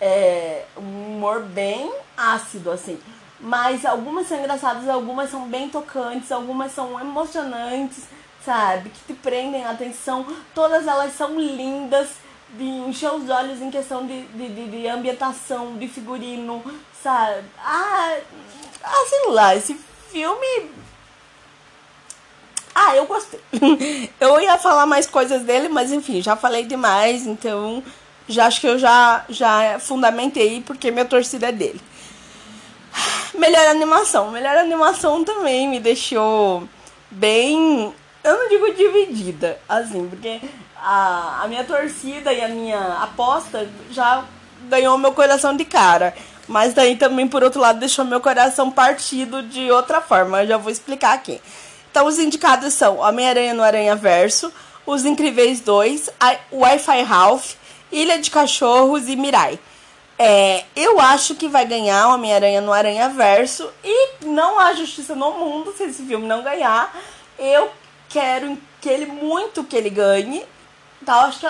É um humor bem ácido, assim. Mas algumas são engraçadas, algumas são bem tocantes, algumas são emocionantes, sabe? Que te prendem a atenção. Todas elas são lindas de encher os olhos em questão de, de, de, de ambientação, de figurino, sabe? Ah, ah, sei lá, esse filme. Ah, eu gostei. eu ia falar mais coisas dele, mas enfim, já falei demais, então já acho que eu já, já fundamentei porque minha torcida é dele. Melhor animação. Melhor animação também me deixou bem. Eu não digo dividida, assim, porque a, a minha torcida e a minha aposta já ganhou meu coração de cara. Mas daí também, por outro lado, deixou meu coração partido de outra forma. Eu já vou explicar aqui. Então, os indicados são Homem-Aranha no Aranha Verso, Os Incríveis 2, Wi-Fi Ralph, Ilha de Cachorros e Mirai. É, eu acho que vai ganhar Homem-Aranha no Aranha Verso e não há justiça no mundo se esse filme não ganhar. Eu quero que ele muito que ele ganhe. Tá, acho que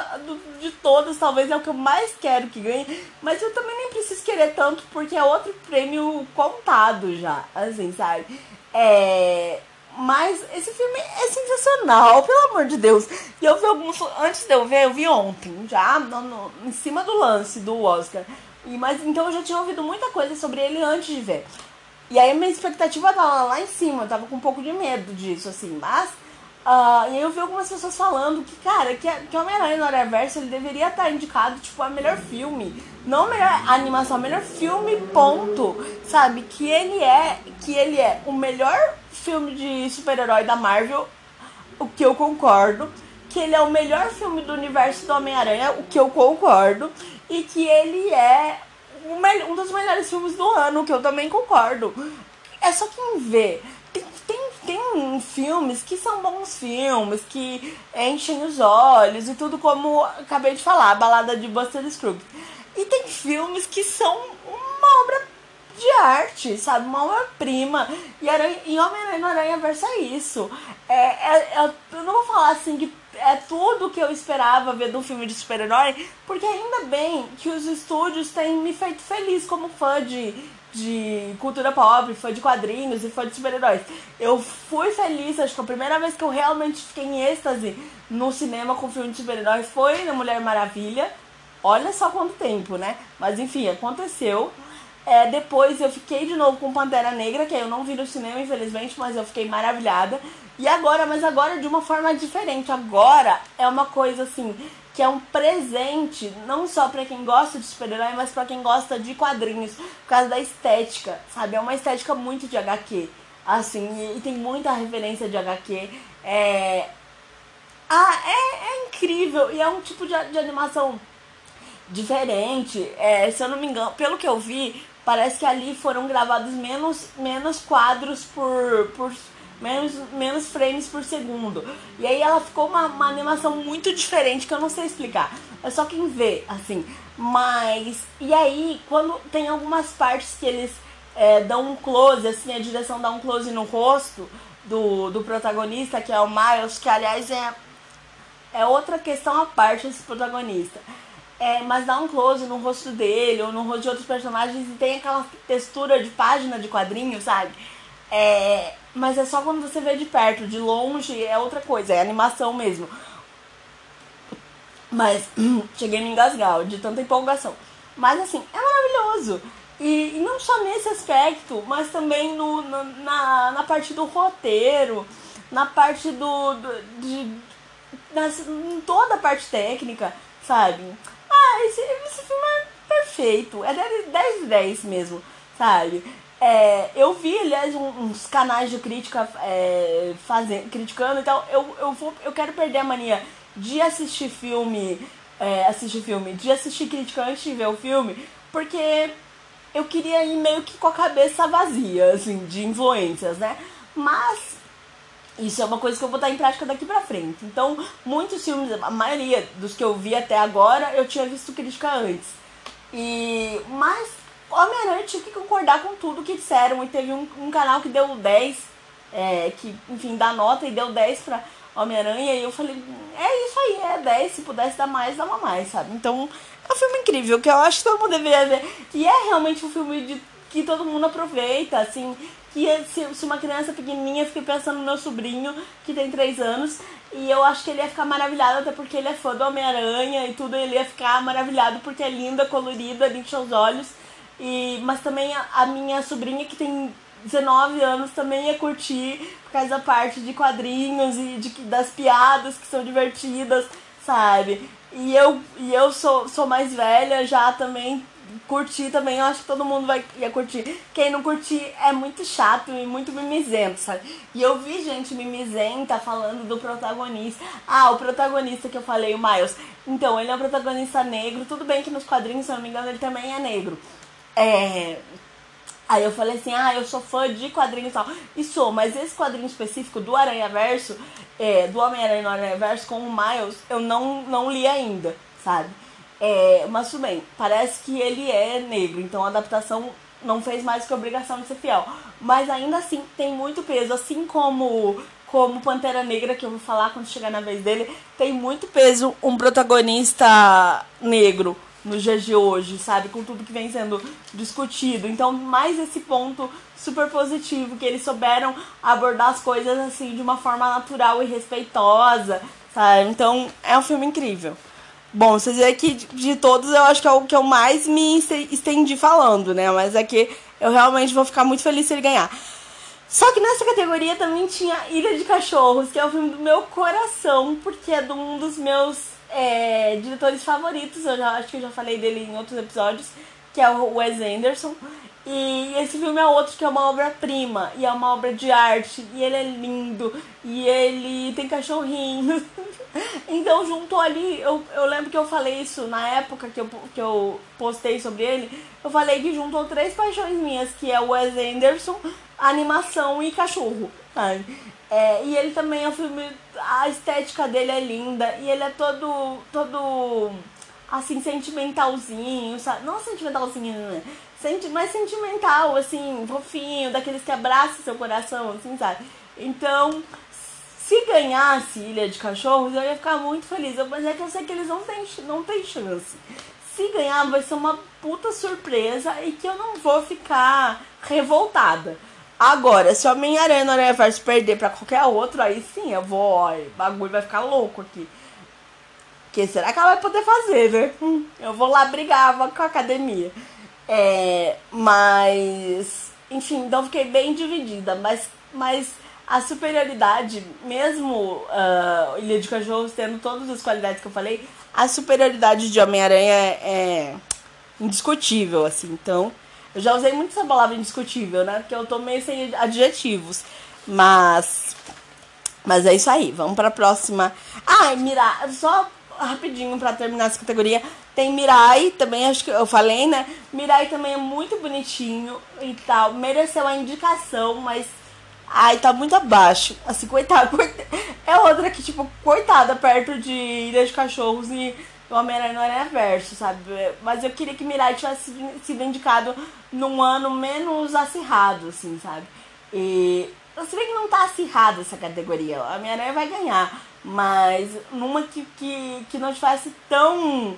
de todos, talvez é o que eu mais quero que ganhe. Mas eu também nem preciso querer tanto, porque é outro prêmio contado já. Assim, sabe? É. Mas esse filme é sensacional, pelo amor de Deus. E eu vi alguns. Antes de eu ver, eu vi ontem, já no, no, em cima do lance do Oscar. E, mas então eu já tinha ouvido muita coisa sobre ele antes de ver. E aí minha expectativa tava lá em cima, eu tava com um pouco de medo disso, assim, mas. Uh, e eu vi algumas pessoas falando que, cara, que, que Homem-Aranha no Aranhaverso ele deveria estar indicado, tipo, a melhor filme. Não melhor animação, melhor filme, ponto. Sabe? Que ele é. Que ele é o melhor filme de super-herói da Marvel, o que eu concordo. Que ele é o melhor filme do universo do Homem-Aranha, o que eu concordo e que ele é um, dos melhores filmes do ano, que eu também concordo. É só quem vê. Tem, tem, tem filmes que são bons filmes, que enchem os olhos e tudo como acabei de falar, a balada de Buster Scruggs. E tem filmes que são uma obra de arte, sabe? Uma obra-prima. E, e Homem-Aranha no Aranha Verso é isso. É, é, é, eu não vou falar assim que é tudo que eu esperava ver de um filme de super-herói, porque ainda bem que os estúdios têm me feito feliz como fã de, de cultura pop, fã de quadrinhos e fã de super-heróis. Eu fui feliz, acho que a primeira vez que eu realmente fiquei em êxtase no cinema com filme de super-heróis foi na Mulher Maravilha. Olha só quanto tempo, né? Mas enfim, aconteceu. É, depois eu fiquei de novo com Pantera Negra, que eu não vi no cinema, infelizmente, mas eu fiquei maravilhada. E agora, mas agora de uma forma diferente. Agora é uma coisa assim, que é um presente, não só para quem gosta de super-herói, mas para quem gosta de quadrinhos, por causa da estética, sabe? É uma estética muito de HQ, assim, e, tem muita referência de HQ. É. Ah, é, é incrível! E é um tipo de, de animação diferente. É, se eu não me engano, pelo que eu vi, parece que ali foram gravados menos, menos quadros por, por menos, menos frames por segundo. E aí ela ficou uma, uma animação muito diferente que eu não sei explicar. É só quem vê, assim. Mas. E aí, quando tem algumas partes que eles é, dão um close, assim, a direção dá um close no rosto do, do protagonista, que é o Miles, que aliás é, é outra questão à parte esse protagonista. É, mas dá um close no rosto dele ou no rosto de outros personagens e tem aquela textura de página de quadrinho, sabe? É, mas é só quando você vê de perto, de longe é outra coisa, é animação mesmo. Mas cheguei a me engasgar de tanta empolgação. Mas assim, é maravilhoso. E, e não só nesse aspecto, mas também no, no na, na parte do roteiro, na parte do. do de, nas, em toda a parte técnica, sabe? Ah, esse, esse filme é perfeito. É 10 de 10 mesmo, sabe? É, eu vi, aliás, uns canais de crítica é, fazendo, criticando, então eu, eu, vou, eu quero perder a mania de assistir filme, é, assistir filme, de assistir crítica antes de ver o filme, porque eu queria ir meio que com a cabeça vazia, assim, de influências, né? Mas isso é uma coisa que eu vou estar em prática daqui pra frente. Então, muitos filmes, a maioria dos que eu vi até agora, eu tinha visto crítica antes. E, mas, Homem-Aranha tinha que concordar com tudo que disseram. E teve um, um canal que deu 10, é, que, enfim, dá nota e deu 10 pra Homem-Aranha. E eu falei, é isso aí, é 10. Se pudesse dar mais, dava mais, sabe? Então, é um filme incrível, que eu acho que todo mundo deveria ver. E é realmente um filme de, que todo mundo aproveita, assim que se, se uma criança pequenininha, fiquei pensando no meu sobrinho, que tem 3 anos, e eu acho que ele ia ficar maravilhado, até porque ele é fã do Homem-Aranha e tudo, ele ia ficar maravilhado porque é linda, colorida, enche os olhos. E, mas também a, a, minha sobrinha, que tem 19 anos, também ia curtir por causa da parte de quadrinhos e de, das piadas que são divertidas, sabe? E eu, e eu sou, sou mais velha já também, curtir também, eu acho que todo mundo vai ia curtir. Quem não curtir é muito chato e muito mimizento, sabe? E eu vi gente mimizenta falando do protagonista. Ah, o protagonista que eu falei, o Miles. Então, ele é um protagonista negro. Tudo bem que nos quadrinhos, se eu não me engano, ele também é negro. É. Aí eu falei assim, ah, eu sou fã de quadrinhos e tal. E sou, mas esse quadrinho específico do Aranha Verso, é, do Homem-Aranha no Aranha Verso com o Miles, eu não, não li ainda, sabe? É, mas tudo bem, parece que ele é negro, então a adaptação não fez mais que obrigação de ser fiel. Mas ainda assim tem muito peso, assim como como Pantera Negra, que eu vou falar quando chegar na vez dele, tem muito peso um protagonista negro nos dias de hoje, sabe? Com tudo que vem sendo discutido. Então, mais esse ponto super positivo, que eles souberam abordar as coisas assim de uma forma natural e respeitosa, sabe? Então, é um filme incrível. Bom, vocês veem que de todos eu acho que é o que eu mais me estendi falando, né? Mas é que eu realmente vou ficar muito feliz se ele ganhar. Só que nessa categoria também tinha Ilha de Cachorros, que é o filme do meu coração, porque é de um dos meus é, diretores favoritos, eu já acho que eu já falei dele em outros episódios, que é o Wes Anderson. E esse filme é outro que é uma obra-prima, e é uma obra de arte, e ele é lindo, e ele tem cachorrinho. então juntou ali, eu, eu lembro que eu falei isso na época que eu, que eu postei sobre ele, eu falei que juntou três paixões minhas, que é o Wes Anderson, animação e cachorro, sabe? É, e ele também é um filme. A estética dele é linda. E ele é todo. todo. assim, sentimentalzinho, sabe? Não sentimentalzinho, né? Senti mais sentimental, assim, fofinho, daqueles que abraçam seu coração, assim, sabe? Então, se ganhasse Ilha de Cachorros, eu ia ficar muito feliz. Mas é que eu sei que eles não têm, não têm chance. Se ganhar, vai ser uma puta surpresa e que eu não vou ficar revoltada. Agora, se o Homem-Aranha no Aranha perder pra qualquer outro, aí sim, eu vou, ó, o bagulho vai ficar louco aqui. Que será que ela vai poder fazer, né? Hum, eu vou lá brigar com a academia. É, mas, enfim, então fiquei bem dividida. Mas, mas a superioridade, mesmo uh, Ilha de Cachorros tendo todas as qualidades que eu falei, a superioridade de Homem-Aranha é indiscutível, assim. Então, eu já usei muito essa palavra indiscutível, né? Porque eu tô meio sem adjetivos. Mas. Mas é isso aí. Vamos pra próxima. Ah, Mirai. Só rapidinho pra terminar essa categoria. Tem Mirai também, acho que eu falei, né? Mirai também é muito bonitinho e tal. Mereceu a indicação, mas. Ai, tá muito abaixo. Assim, coitado. É outra que, tipo, coitada, perto de Ilha de Cachorros e o Homem-Aranha no Aranha Verso, sabe? Mas eu queria que Mirai tivesse sido indicado num ano menos acirrado, assim, sabe? E se bem que não tá acirrada essa categoria, a Homem-Aranha vai ganhar, mas numa que, que, que não tivesse tão.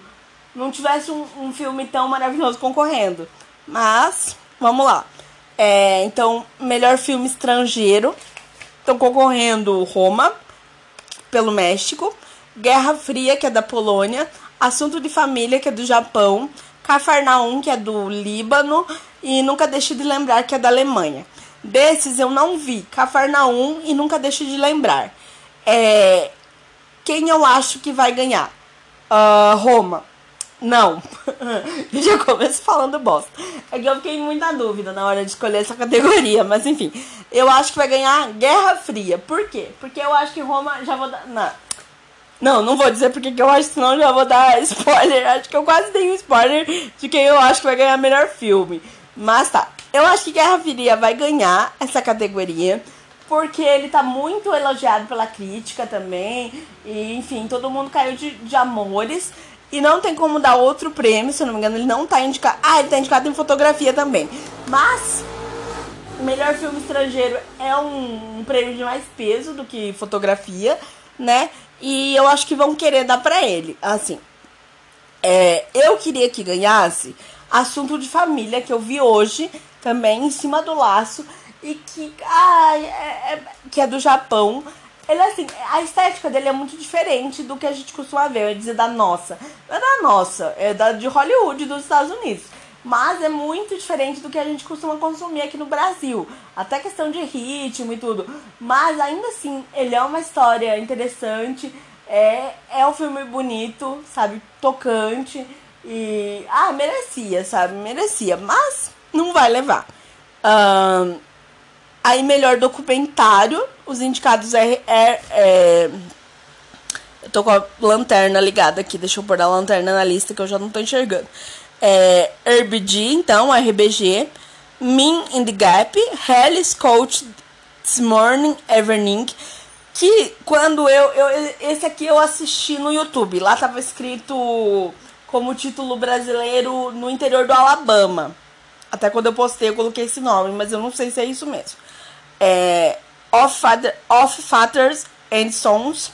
não tivesse um, um filme tão maravilhoso concorrendo. Mas, vamos lá. É, então, melhor filme estrangeiro. Estão concorrendo Roma, pelo México. Guerra Fria, que é da Polônia. Assunto de Família, que é do Japão, Cafarnaum, que é do Líbano, e Nunca Deixe de Lembrar, que é da Alemanha. Desses eu não vi Cafarnaum e Nunca Deixe de Lembrar. É, quem eu acho que vai ganhar? Uh, Roma. Não. Já começo falando bosta. É que eu fiquei muita dúvida na hora de escolher essa categoria. Mas enfim. Eu acho que vai ganhar Guerra Fria. Por quê? Porque eu acho que Roma já vou dar. Não. Não, não vou dizer porque que eu acho, senão já vou dar spoiler. Acho que eu quase dei um spoiler de quem eu acho que vai ganhar melhor filme. Mas tá. Eu acho que Guerra Fria vai ganhar essa categoria. Porque ele tá muito elogiado pela crítica também. E, enfim, todo mundo caiu de, de amores. E não tem como dar outro prêmio, se eu não me engano, ele não tá indicado. Ah, ele tá indicado em fotografia também. Mas melhor filme estrangeiro é um, um prêmio de mais peso do que fotografia, né? E eu acho que vão querer dar pra ele. Assim, é, eu queria que ganhasse Assunto de Família, que eu vi hoje também em cima do laço. E que, ai, é, é, que é do Japão. Ele, assim, a estética dele é muito diferente do que a gente costuma ver. Eu ia dizer da nossa. Não é da nossa, é da de Hollywood dos Estados Unidos. Mas é muito diferente do que a gente costuma consumir aqui no Brasil. Até questão de ritmo e tudo. Mas ainda assim, ele é uma história interessante. É, é um filme bonito, sabe? Tocante. E. Ah, merecia, sabe? Merecia. Mas não vai levar. Um, aí, melhor documentário. Os indicados é, é, é. Eu tô com a lanterna ligada aqui. Deixa eu pôr a lanterna na lista que eu já não tô enxergando é, RBG, então, RBG. Min in the Gap, Hellis Coach This Morning Evening, que quando eu, eu. Esse aqui eu assisti no YouTube. Lá tava escrito como título brasileiro no interior do Alabama. Até quando eu postei eu coloquei esse nome, mas eu não sei se é isso mesmo. É. Of Fathers and Sons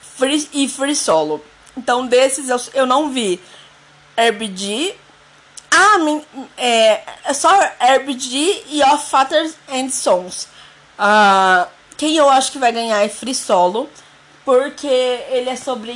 free, e Free Solo. Então, desses eu, eu não vi RBG. Ah, é, é só RBG e Of Fathers and Sons. Uh, quem eu acho que vai ganhar é Free Solo, porque ele é sobre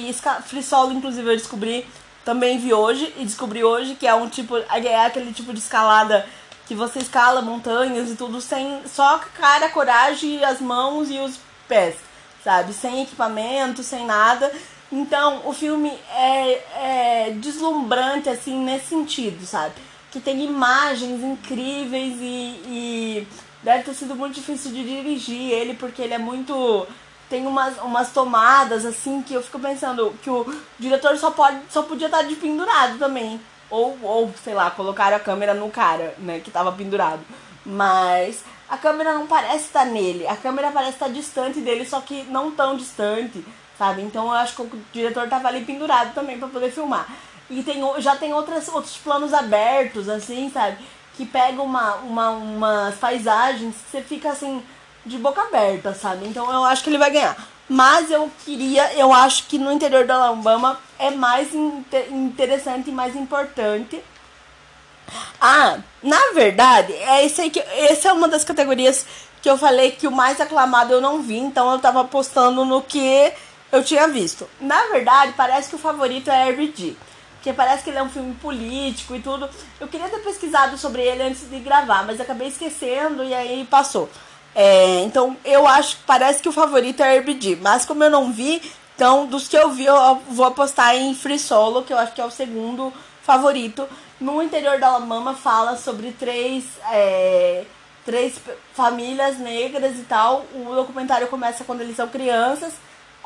Free Solo, inclusive eu descobri, também vi hoje e descobri hoje que é um tipo, é aquele tipo de escalada que você escala montanhas e tudo sem só cara, coragem, as mãos e os pés, sabe? Sem equipamento, sem nada. Então, o filme é, é deslumbrante, assim, nesse sentido, sabe? Que tem imagens incríveis e, e deve ter sido muito difícil de dirigir ele, porque ele é muito tem umas, umas tomadas assim que eu fico pensando que o diretor só pode só podia estar de pendurado também. Ou ou sei lá colocaram a câmera no cara né que tava pendurado. Mas a câmera não parece estar nele a câmera parece estar distante dele só que não tão distante sabe? Então eu acho que o diretor tava ali pendurado também para poder filmar. E tem, já tem outras, outros planos abertos, assim, sabe? Que pega uma, uma, umas paisagens que você fica assim, de boca aberta, sabe? Então eu acho que ele vai ganhar. Mas eu queria, eu acho que no interior da Alabama é mais interessante e mais importante. Ah, na verdade, é isso aí que. Essa é uma das categorias que eu falei que o mais aclamado eu não vi, então eu tava apostando no que eu tinha visto. Na verdade, parece que o favorito é RBG. Porque parece que ele é um filme político e tudo. Eu queria ter pesquisado sobre ele antes de gravar, mas acabei esquecendo e aí passou. É, então eu acho que parece que o favorito é RBG. Mas como eu não vi, então dos que eu vi, eu vou apostar em Free Solo, que eu acho que é o segundo favorito. No interior da Alabama fala sobre três. É, três famílias negras e tal. O documentário começa quando eles são crianças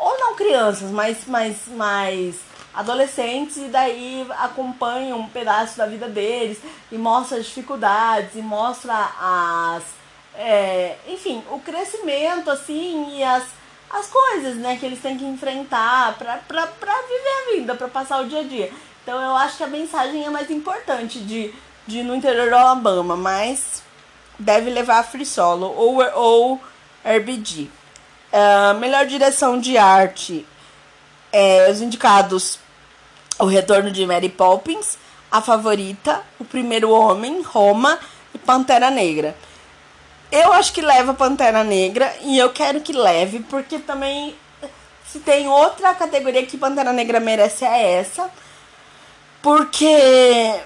ou não crianças, mas, mas, mas adolescentes e daí acompanham um pedaço da vida deles e mostra as dificuldades e mostra as é, enfim o crescimento assim e as, as coisas né que eles têm que enfrentar para viver a vida para passar o dia a dia. Então eu acho que a mensagem é mais importante de, de no interior do Alabama mas deve levar a free solo ou ou RBG Uh, melhor direção de arte. É, os indicados: O Retorno de Mary Poppins, A Favorita, O Primeiro Homem, Roma e Pantera Negra. Eu acho que leva Pantera Negra e eu quero que leve, porque também se tem outra categoria que Pantera Negra merece é essa. Porque,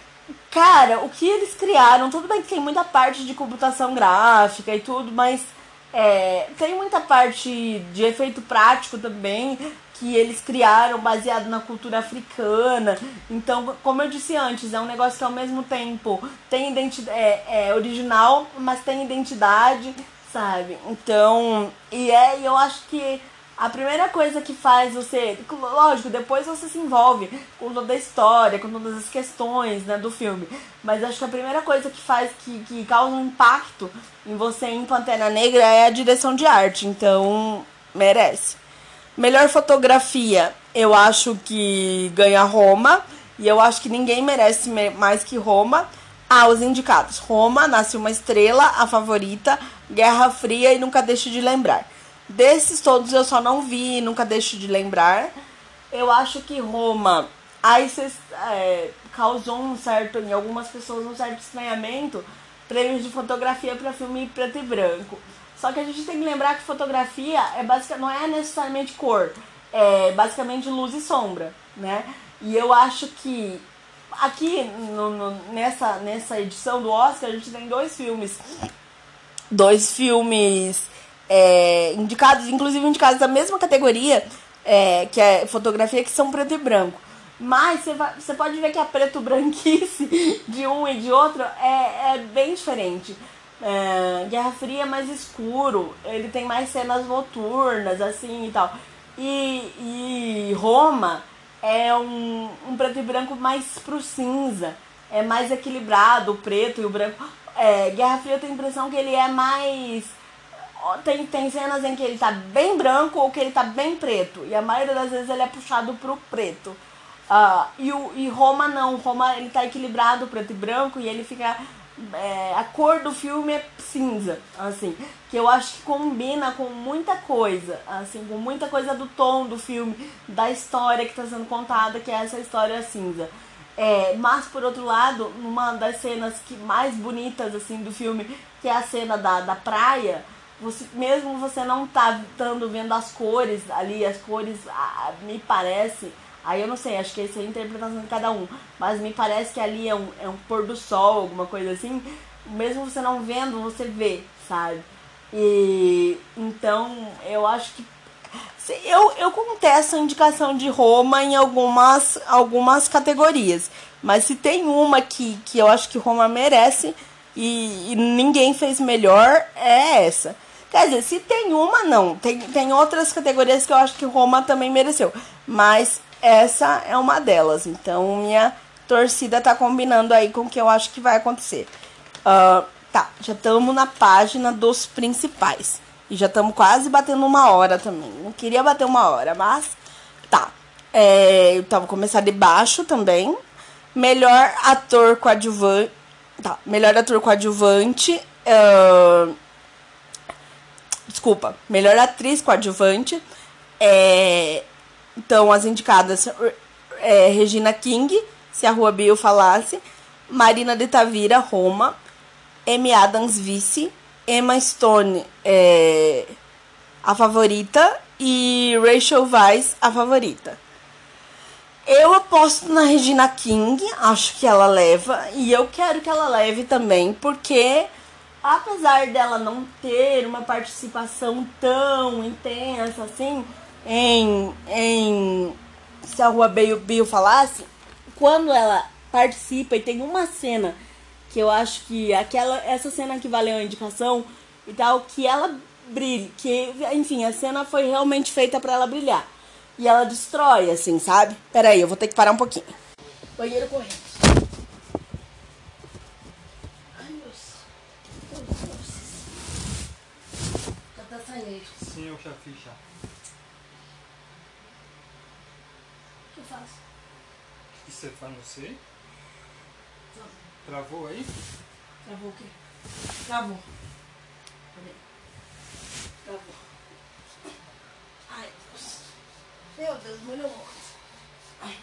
cara, o que eles criaram, tudo bem que tem muita parte de computação gráfica e tudo, mas é, tem muita parte de efeito prático também que eles criaram baseado na cultura africana. Então, como eu disse antes, é um negócio que ao mesmo tempo tem identidade é, é original, mas tem identidade, sabe? Então, e é, eu acho que a primeira coisa que faz você. Lógico, depois você se envolve com toda a história, com todas as questões né, do filme. Mas acho que a primeira coisa que faz, que, que causa um impacto em você em Pantera Negra é a direção de arte. Então, merece. Melhor fotografia, eu acho que ganha Roma. E eu acho que ninguém merece mais que Roma. Ah, os indicados: Roma, Nasce uma Estrela, A Favorita, Guerra Fria e Nunca Deixe de Lembrar. Desses todos eu só não vi, nunca deixo de lembrar. Eu acho que Roma aí é, causou um certo, em algumas pessoas, um certo estranhamento. Prêmios de fotografia para filme preto e branco. Só que a gente tem que lembrar que fotografia é basic, não é necessariamente cor, é basicamente luz e sombra, né? E eu acho que aqui no, no, nessa, nessa edição do Oscar a gente tem dois filmes. Dois filmes é, indicados, inclusive indicados da mesma categoria, é, que é fotografia, que são preto e branco. Mas você pode ver que a preto branquice de um e de outro é, é bem diferente. É, Guerra Fria é mais escuro, ele tem mais cenas noturnas, assim e tal. E, e Roma é um, um preto e branco mais pro cinza, é mais equilibrado, o preto e o branco. é, Guerra Fria eu tenho a impressão que ele é mais. Tem, tem cenas em que ele tá bem branco ou que ele tá bem preto. E a maioria das vezes ele é puxado pro preto. Uh, e, o, e Roma não. Roma ele tá equilibrado preto e branco e ele fica. É, a cor do filme é cinza, assim, que eu acho que combina com muita coisa, assim, com muita coisa do tom do filme, da história que está sendo contada, que é essa história cinza. É, mas por outro lado, numa das cenas que mais bonitas assim do filme, que é a cena da, da praia, você, mesmo você não tá estando vendo as cores ali, as cores me parece, aí eu não sei, acho que essa é a interpretação de cada um, mas me parece que ali é um, é um pôr do sol, alguma coisa assim, mesmo você não vendo, você vê, sabe? E então eu acho que eu, eu contesto a indicação de Roma em algumas, algumas categorias. Mas se tem uma que, que eu acho que Roma merece e, e ninguém fez melhor, é essa. Quer dizer, se tem uma, não. Tem, tem outras categorias que eu acho que Roma também mereceu. Mas essa é uma delas. Então, minha torcida tá combinando aí com o que eu acho que vai acontecer. Uh, tá, já estamos na página dos principais. E já estamos quase batendo uma hora também. Não queria bater uma hora, mas tá. É, então vou começar de baixo também. Melhor ator coadjuvante. Tá, melhor ator coadjuvante. Uh, desculpa, melhor atriz coadjuvante. É, então, as indicadas é, Regina King, se a Rua Bill falasse, Marina de Tavira, Roma, Amy Adams, Vice, Emma Stone é a favorita e Rachel Weisz a favorita. Eu aposto na Regina King, acho que ela leva, e eu quero que ela leve também, porque apesar dela não ter uma participação tão intensa assim em, em se a Rua Bill falasse, quando ela participa e tem uma cena que eu acho que aquela essa cena que valeu a indicação e tal, que ela brilhe, que enfim, a cena foi realmente feita para ela brilhar. E ela destrói assim, sabe? Pera aí, eu vou ter que parar um pouquinho. Banheiro correndo. Ai, meu Saindo. Sim, eu já fiz já. O que eu faço? O que você faz, não sei. Travou aí? Travou o quê? Travou. Peraí. Travou. Ai, Deus. Meu Deus, molhou muito. Ai.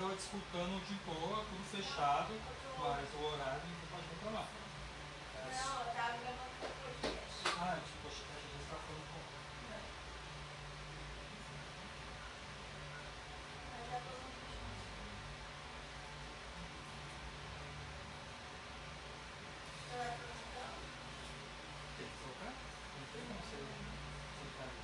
E disputando de boa, tudo fechado, mas o horário não pode reclamar. É, Não, eu tava gravando podcast. Ah, tipo, acho que a gente está falando com. Tem que trocar? Não tem como você trocar ali.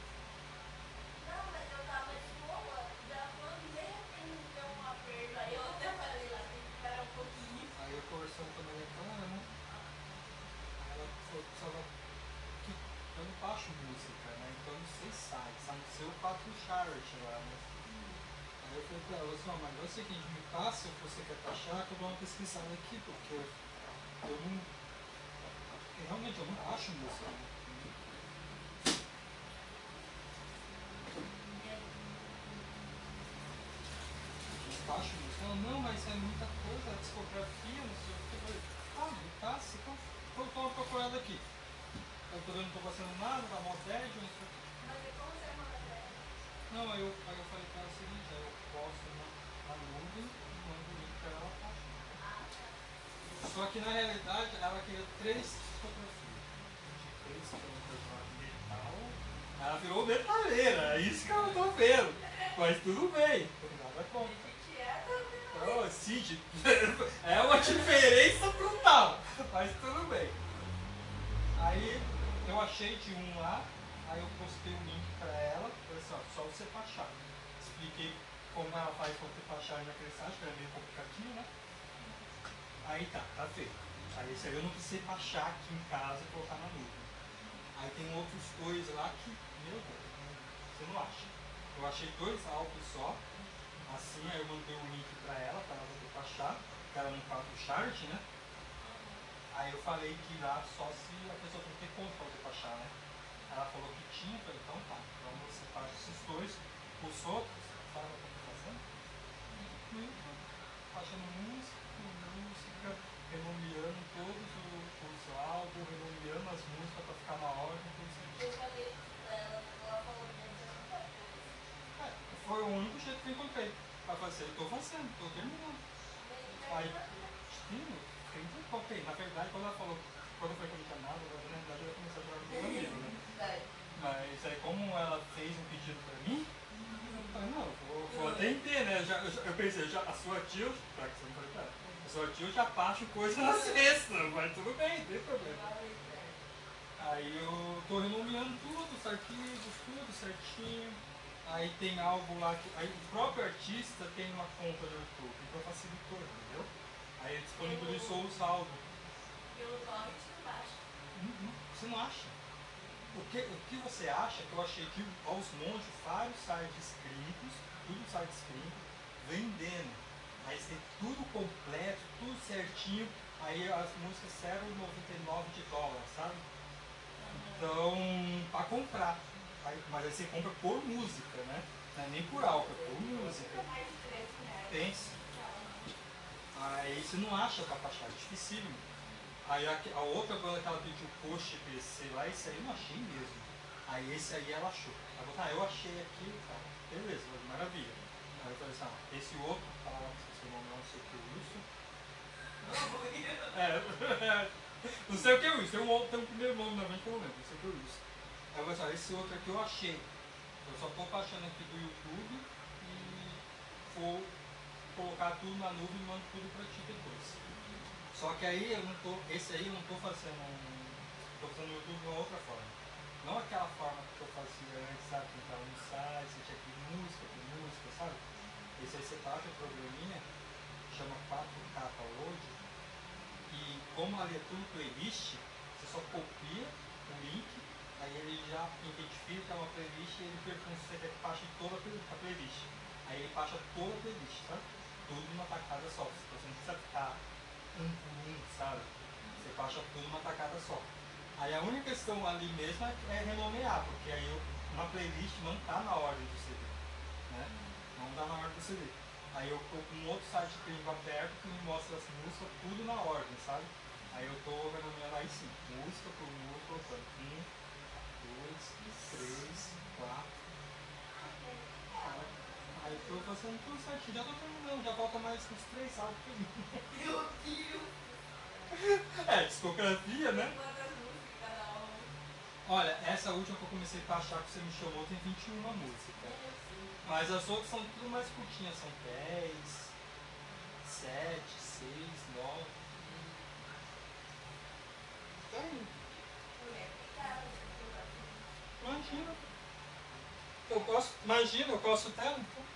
Não, mas eu tava de boa, já quando de repente deu um aperto, aí eu até falei lá, tem que esperar um pouquinho. Aí eu conversando com a minha câmera, né? Aí ela falou que precisava que eu não baixo música, né? Então eu não sei sai, sabe? Seu 4 chart lá, né? Aí eu falei pra ela, assim, mas é o seguinte, me passa o que você quer taxar, que eu dou uma pesquisada aqui, porque eu não. Realmente eu não acho música. Não acho música. Ela, não, mas é muita coisa, a discografia, não sei o que. Eu falei, ah, me passa, então eu tô procurando aqui. Eu tô vendo, não tô passando nada, tá mó bad, não sei o que. Mas e como você manda pra ela? Não, aí eu, aí eu falei pra ela o seguinte, aí eu posto na, na nuvem e mando o link pra ela tá. Só que na realidade ela queria três fotografias. Três fotografias metal. Ela virou metaleira, é isso que eu tô vendo. Mas tudo bem, nada contra. É também. Ô, Cid, é uma diferença brutal, mas tudo bem. Aí eu achei de um lá, aí eu postei o link pra ela, só você baixar. Expliquei como ela faz pra você baixar naquele site, que era meio complicadinho, né? Aí tá, tá feito. Aí esse aí eu não precisei baixar aqui em casa e colocar na nuvem. Aí tem outros dois lá que, meu Deus, você não acha. Eu achei dois álbuns só, assim, aí eu mandei o link pra ela, pra ela poder baixar, que ela não faz o chart, né? Aí eu falei que lá só se a pessoa tem que ter conta pra poder baixar, né? Ela falou que tinha, eu falei, então tá, então você faz esses dois, os outros, sabe o que eu tô fazendo? Muito, baixando música, música, renomeando todos os, os álbuns, renomeando as músicas pra ficar na ordem, tudo isso. Eu falei pra ela, ela falou que. É, foi o único jeito que eu encontrei. Pra fazer, eu tô fazendo, tô terminando. Aí, sim, tem que coloquei. Na verdade, quando ela falou, quando foi com o canal, na verdade ela começou a jogar no caminho, né? Verdade. Mas aí como ela fez um pedido pra mim, eu falei, não, vou, vou atender, né? Já, eu, eu pensei, já, a sua tia, pra que você não falei pra ela, a sua tia eu já baixo coisa na sexta, mas tudo bem, não tem problema. Aí eu tô renomeando tudo, os arquivos, tudo certinho. Aí tem algo lá que. Aí o próprio artista tem uma conta no YouTube, então facilitou, entendeu? Aí ele disponibilizou os álbuns. Pelo nome de baixo. Uhum. Você não acha? O que, o que você acha que eu achei que aos montes, vários sites gringos, tudo sites gringos, vendendo. Aí tem tudo completo, tudo certinho, aí as músicas 0,99 de dólar, sabe? Então, para comprar. Aí- mas aí você compra por música, né? Não é nem por álbum, é por música. Mais de 13 reais. Pense. Aí você não acha pra baixar, é dificílimo. Aí a, a outra banda que ela pediu post PC lá, esse aí eu não achei mesmo. Aí esse aí ela achou. Ela falou, ah, eu achei aqui e. Beleza, maravilha. Aí eu falei assim, ah, esse outro, tá lá, seu nome não sei o que, Wilson. É, não sei o que é Wilson, tem um, outro, tem um primeiro nome na mente que eu não sei o que é Wilson. Aí eu falei assim, ah, esse outro aqui eu achei. Eu só tô baixando aqui do YouTube e vou colocar tudo na nuvem e mando tudo pra ti depois. Só que aí eu não tô, esse aí eu não tô fazendo, um- tô fazendo o YouTube de uma outra forma. Não aquela forma que eu fazia antes, sabe? Que entrava no site, você tinha que música música, sabe? Esse aí você baixa o programinha, chama 4K Load, e como ali é tudo playlist, você só copia o link, aí ele já identifica uma playlist e ele pergunta se você quer que toda a play- a playlist. Aí ele baixa toda a playlist, sabe? Tudo numa tacada só. Você não precisa ficar um, sabe? Você baixa tudo numa tacada só. Aí a única questão ali mesmo é, é renomear, porque aí eu, uma playlist não tá na ordem do CD. Né? Não dá na ordem do CD. Aí eu tô com um outro site gringo aberto que me mostra as músicas tudo na ordem, sabe? Aí eu tô renomeando aí sim, música por música, um, dois, três, quatro. Aí eu tô fazendo tudo certinho, já tô terminando, já falta mais uns três álbuns pra mim. Meu Deus! É, discografia, né? Um? Olha, essa última que eu comecei a baixar que você me chamou tem 21 músicas. Mas as outras são tudo mais curtinhas, são 10, 7, 6, 9. Tá indo. Imagina. Eu posso. Imagina, eu posso até. Um monte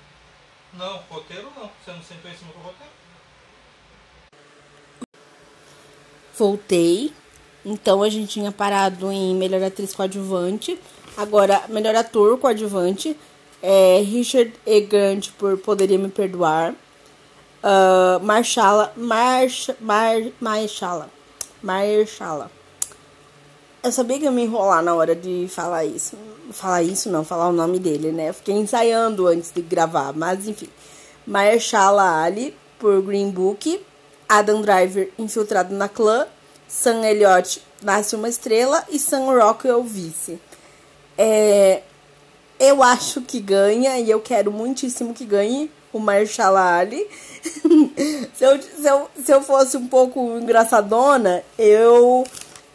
Não, roteiro não. Você não sentou em cima do roteiro? Voltei. Então a gente tinha parado em melhor atriz coadjuvante. Agora, melhor ator coadjuvante. É Richard E. Grant por Poderia Me Perdoar. Uh, Marshala. Marsh, Mar, Marshala. Marshala. Eu sabia que ia me enrolar na hora de falar isso. Falar isso não, falar o nome dele, né? Eu fiquei ensaiando antes de gravar, mas enfim. Mahershala Ali por Green Book. Adam Driver infiltrado na clã. Sam Elliott nasce uma estrela e Sam Rockwell vice. É, eu acho que ganha e eu quero muitíssimo que ganhe o Mahershala Ali. se, eu, se, eu, se eu fosse um pouco engraçadona, eu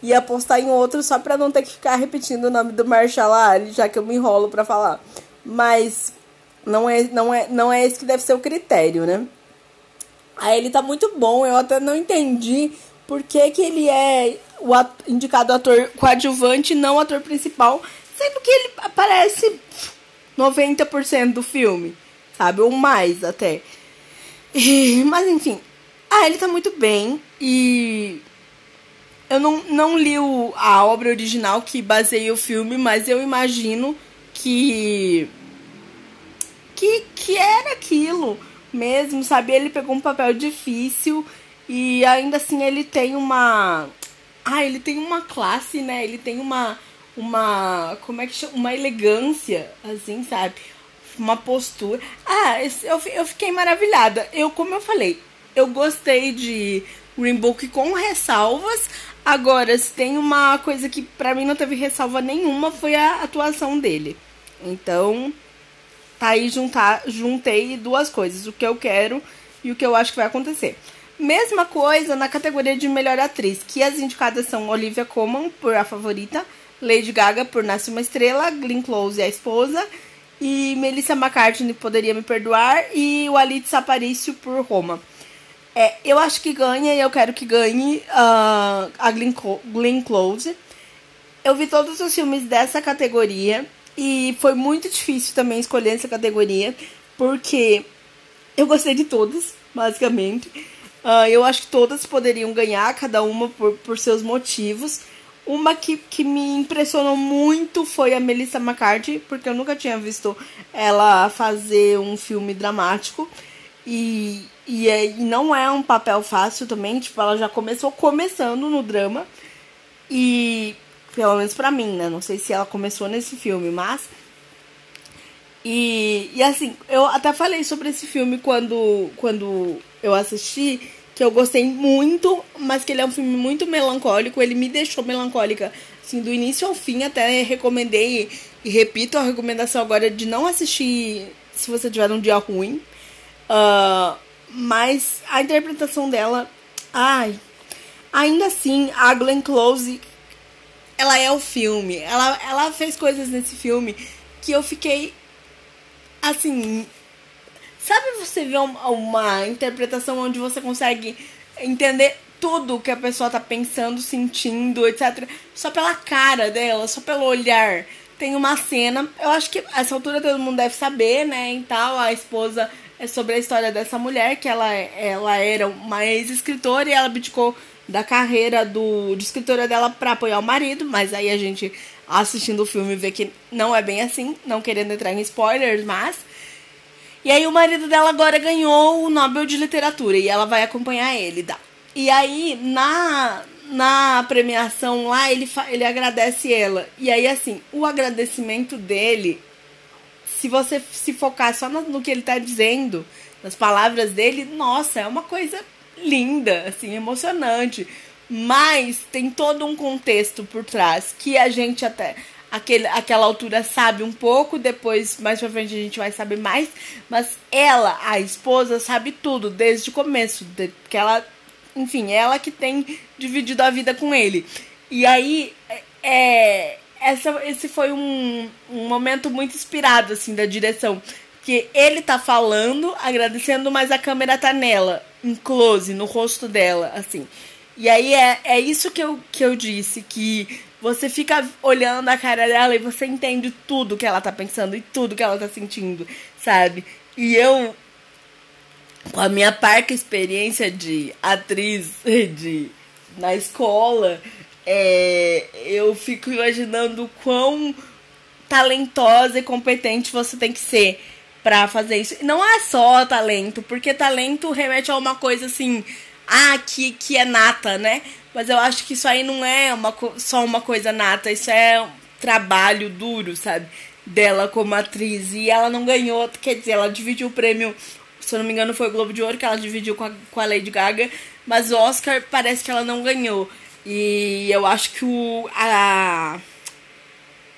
ia apostar em outro só pra não ter que ficar repetindo o nome do Mahershala Ali, já que eu me enrolo pra falar. Mas não é, não é, não é esse que deve ser o critério, né? Aí ele tá muito bom, eu até não entendi por que, que ele é o indicado ator coadjuvante e não ator principal, sendo que ele aparece 90% do filme, sabe? Ou mais até. E, mas enfim. Ah, ele tá muito bem e. Eu não, não li o, a obra original que baseia o filme, mas eu imagino que. Que, que era aquilo mesmo, sabe? Ele pegou um papel difícil e ainda assim ele tem uma. Ah, ele tem uma classe, né? Ele tem uma. Uma. Como é que chama? Uma elegância, assim, sabe? Uma postura. Ah, eu, eu fiquei maravilhada. Eu, como eu falei, eu gostei de Green Book com ressalvas. Agora, se tem uma coisa que pra mim não teve ressalva nenhuma, foi a atuação dele. Então, tá aí juntar, juntei duas coisas, o que eu quero e o que eu acho que vai acontecer. Mesma coisa na categoria de melhor atriz, que as indicadas são Olivia Colman por A Favorita, Lady Gaga por Nasce uma Estrela, Glenn Close a esposa e Melissa McCartney Poderia Me Perdoar e o Alit Saparício por Roma. É, eu acho que ganha e eu quero que ganhe uh, a Glenn, Close. Eu vi todos os filmes dessa categoria e foi muito difícil também escolher essa categoria, porque eu gostei de todas, basicamente. Uh, eu acho que todas poderiam ganhar, cada uma por, por seus motivos. Uma que, que me impressionou muito foi a Melissa McCarthy, porque eu nunca tinha visto ela fazer um filme dramático. E, e, é, e não é um papel fácil também, tipo, ela já começou começando no drama. E pelo menos pra mim, né? Não sei se ela começou nesse filme, mas. E, e assim, eu até falei sobre esse filme quando, quando eu assisti, que eu gostei muito, mas que ele é um filme muito melancólico. Ele me deixou melancólica, assim, do início ao fim. Até recomendei e repito a recomendação agora de não assistir se você tiver um dia ruim. Uh, mas a interpretação dela, ai, ainda assim, a Glenn Close ela é o filme. Ela, ela fez coisas nesse filme que eu fiquei assim. Sabe você ver uma, uma interpretação onde você consegue entender tudo que a pessoa tá pensando, sentindo, etc. Só pela cara dela, só pelo olhar. Tem uma cena, eu acho que essa altura todo mundo deve saber, né? E tal, a esposa é sobre a história dessa mulher, que ela, ela era uma ex-escritora e ela abdicou da carreira do, de escritora dela para apoiar o marido, mas aí a gente assistindo o filme vê que não é bem assim, não querendo entrar em spoilers, mas e aí o marido dela agora ganhou o Nobel de Literatura e ela vai acompanhar ele, tá? E aí na na premiação lá ele ele agradece ela. E aí assim, o agradecimento dele se você se focar só no, que ele tá dizendo, nas palavras dele, nossa, é uma coisa linda, assim, emocionante. Mas tem todo um contexto por trás que a gente até aquele, aquela altura sabe um pouco, depois mais pra frente a gente vai saber mais. Mas ela, a esposa, sabe tudo desde o começo. De, que ela, enfim, ela que tem dividido a vida com ele. E aí, é, essa, esse foi um, um momento muito inspirado, assim, da direção. Que ele tá falando, agradecendo, mas a câmera tá nela em close no rosto dela, assim. E aí é, é isso que eu, que eu disse, que você fica olhando a cara dela e você entende tudo que ela tá pensando e tudo que ela tá sentindo, sabe? E eu, com a minha parca experiência de atriz de, na escola, é, eu fico imaginando quão talentosa e competente você tem que ser pra fazer isso. Não é só talento, porque talento remete a uma coisa assim, ah, que, que é nata, né? Mas eu acho que isso aí não é uma, só uma coisa nata, isso é um trabalho duro, sabe? Dela como atriz. E ela não ganhou, quer dizer, ela dividiu o prêmio, se eu não me engano, foi o Globo de Ouro que ela dividiu com a, com a Lady Gaga, mas o Oscar parece que ela não ganhou. E eu acho que o. A,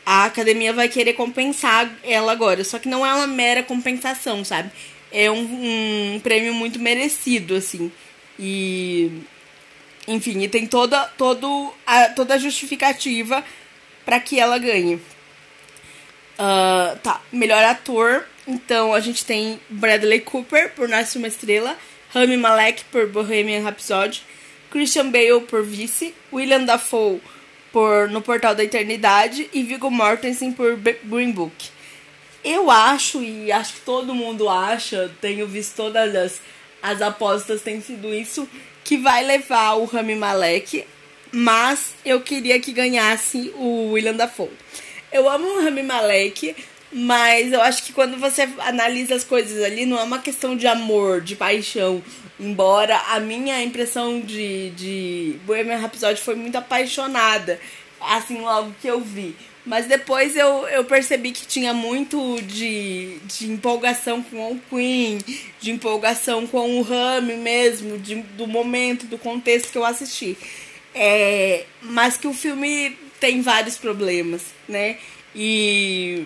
a academia vai querer compensar ela agora. Só que não é uma mera compensação, sabe? É um, um prêmio muito merecido, assim. E. Enfim, e tem toda, todo a, toda a justificativa para que ela ganhe. Uh, tá, melhor ator. Então a gente tem Bradley Cooper por Nasce uma Estrela, Rami Malek por Bohemian Rhapsody, Christian Bale por Vice, William Dafoe por No Portal da Eternidade e Viggo Mortensen por Green Book. Eu acho, e acho que todo mundo acha, tenho visto todas as, as apostas, tem sido isso, que vai levar o Rami Malek, mas eu queria que ganhasse o William Dafoe. Eu amo o Rami Malek, mas eu acho que quando você analisa as coisas ali, não é uma questão de amor, de paixão. Embora a minha impressão de, de Bohemian Rhapsody foi muito apaixonada, assim, logo que eu vi. Mas depois eu, eu percebi que tinha muito de, de empolgação com o Queen, de empolgação com o Rami mesmo, de, do momento, do contexto que eu assisti. É, mas que o filme tem vários problemas, né? E,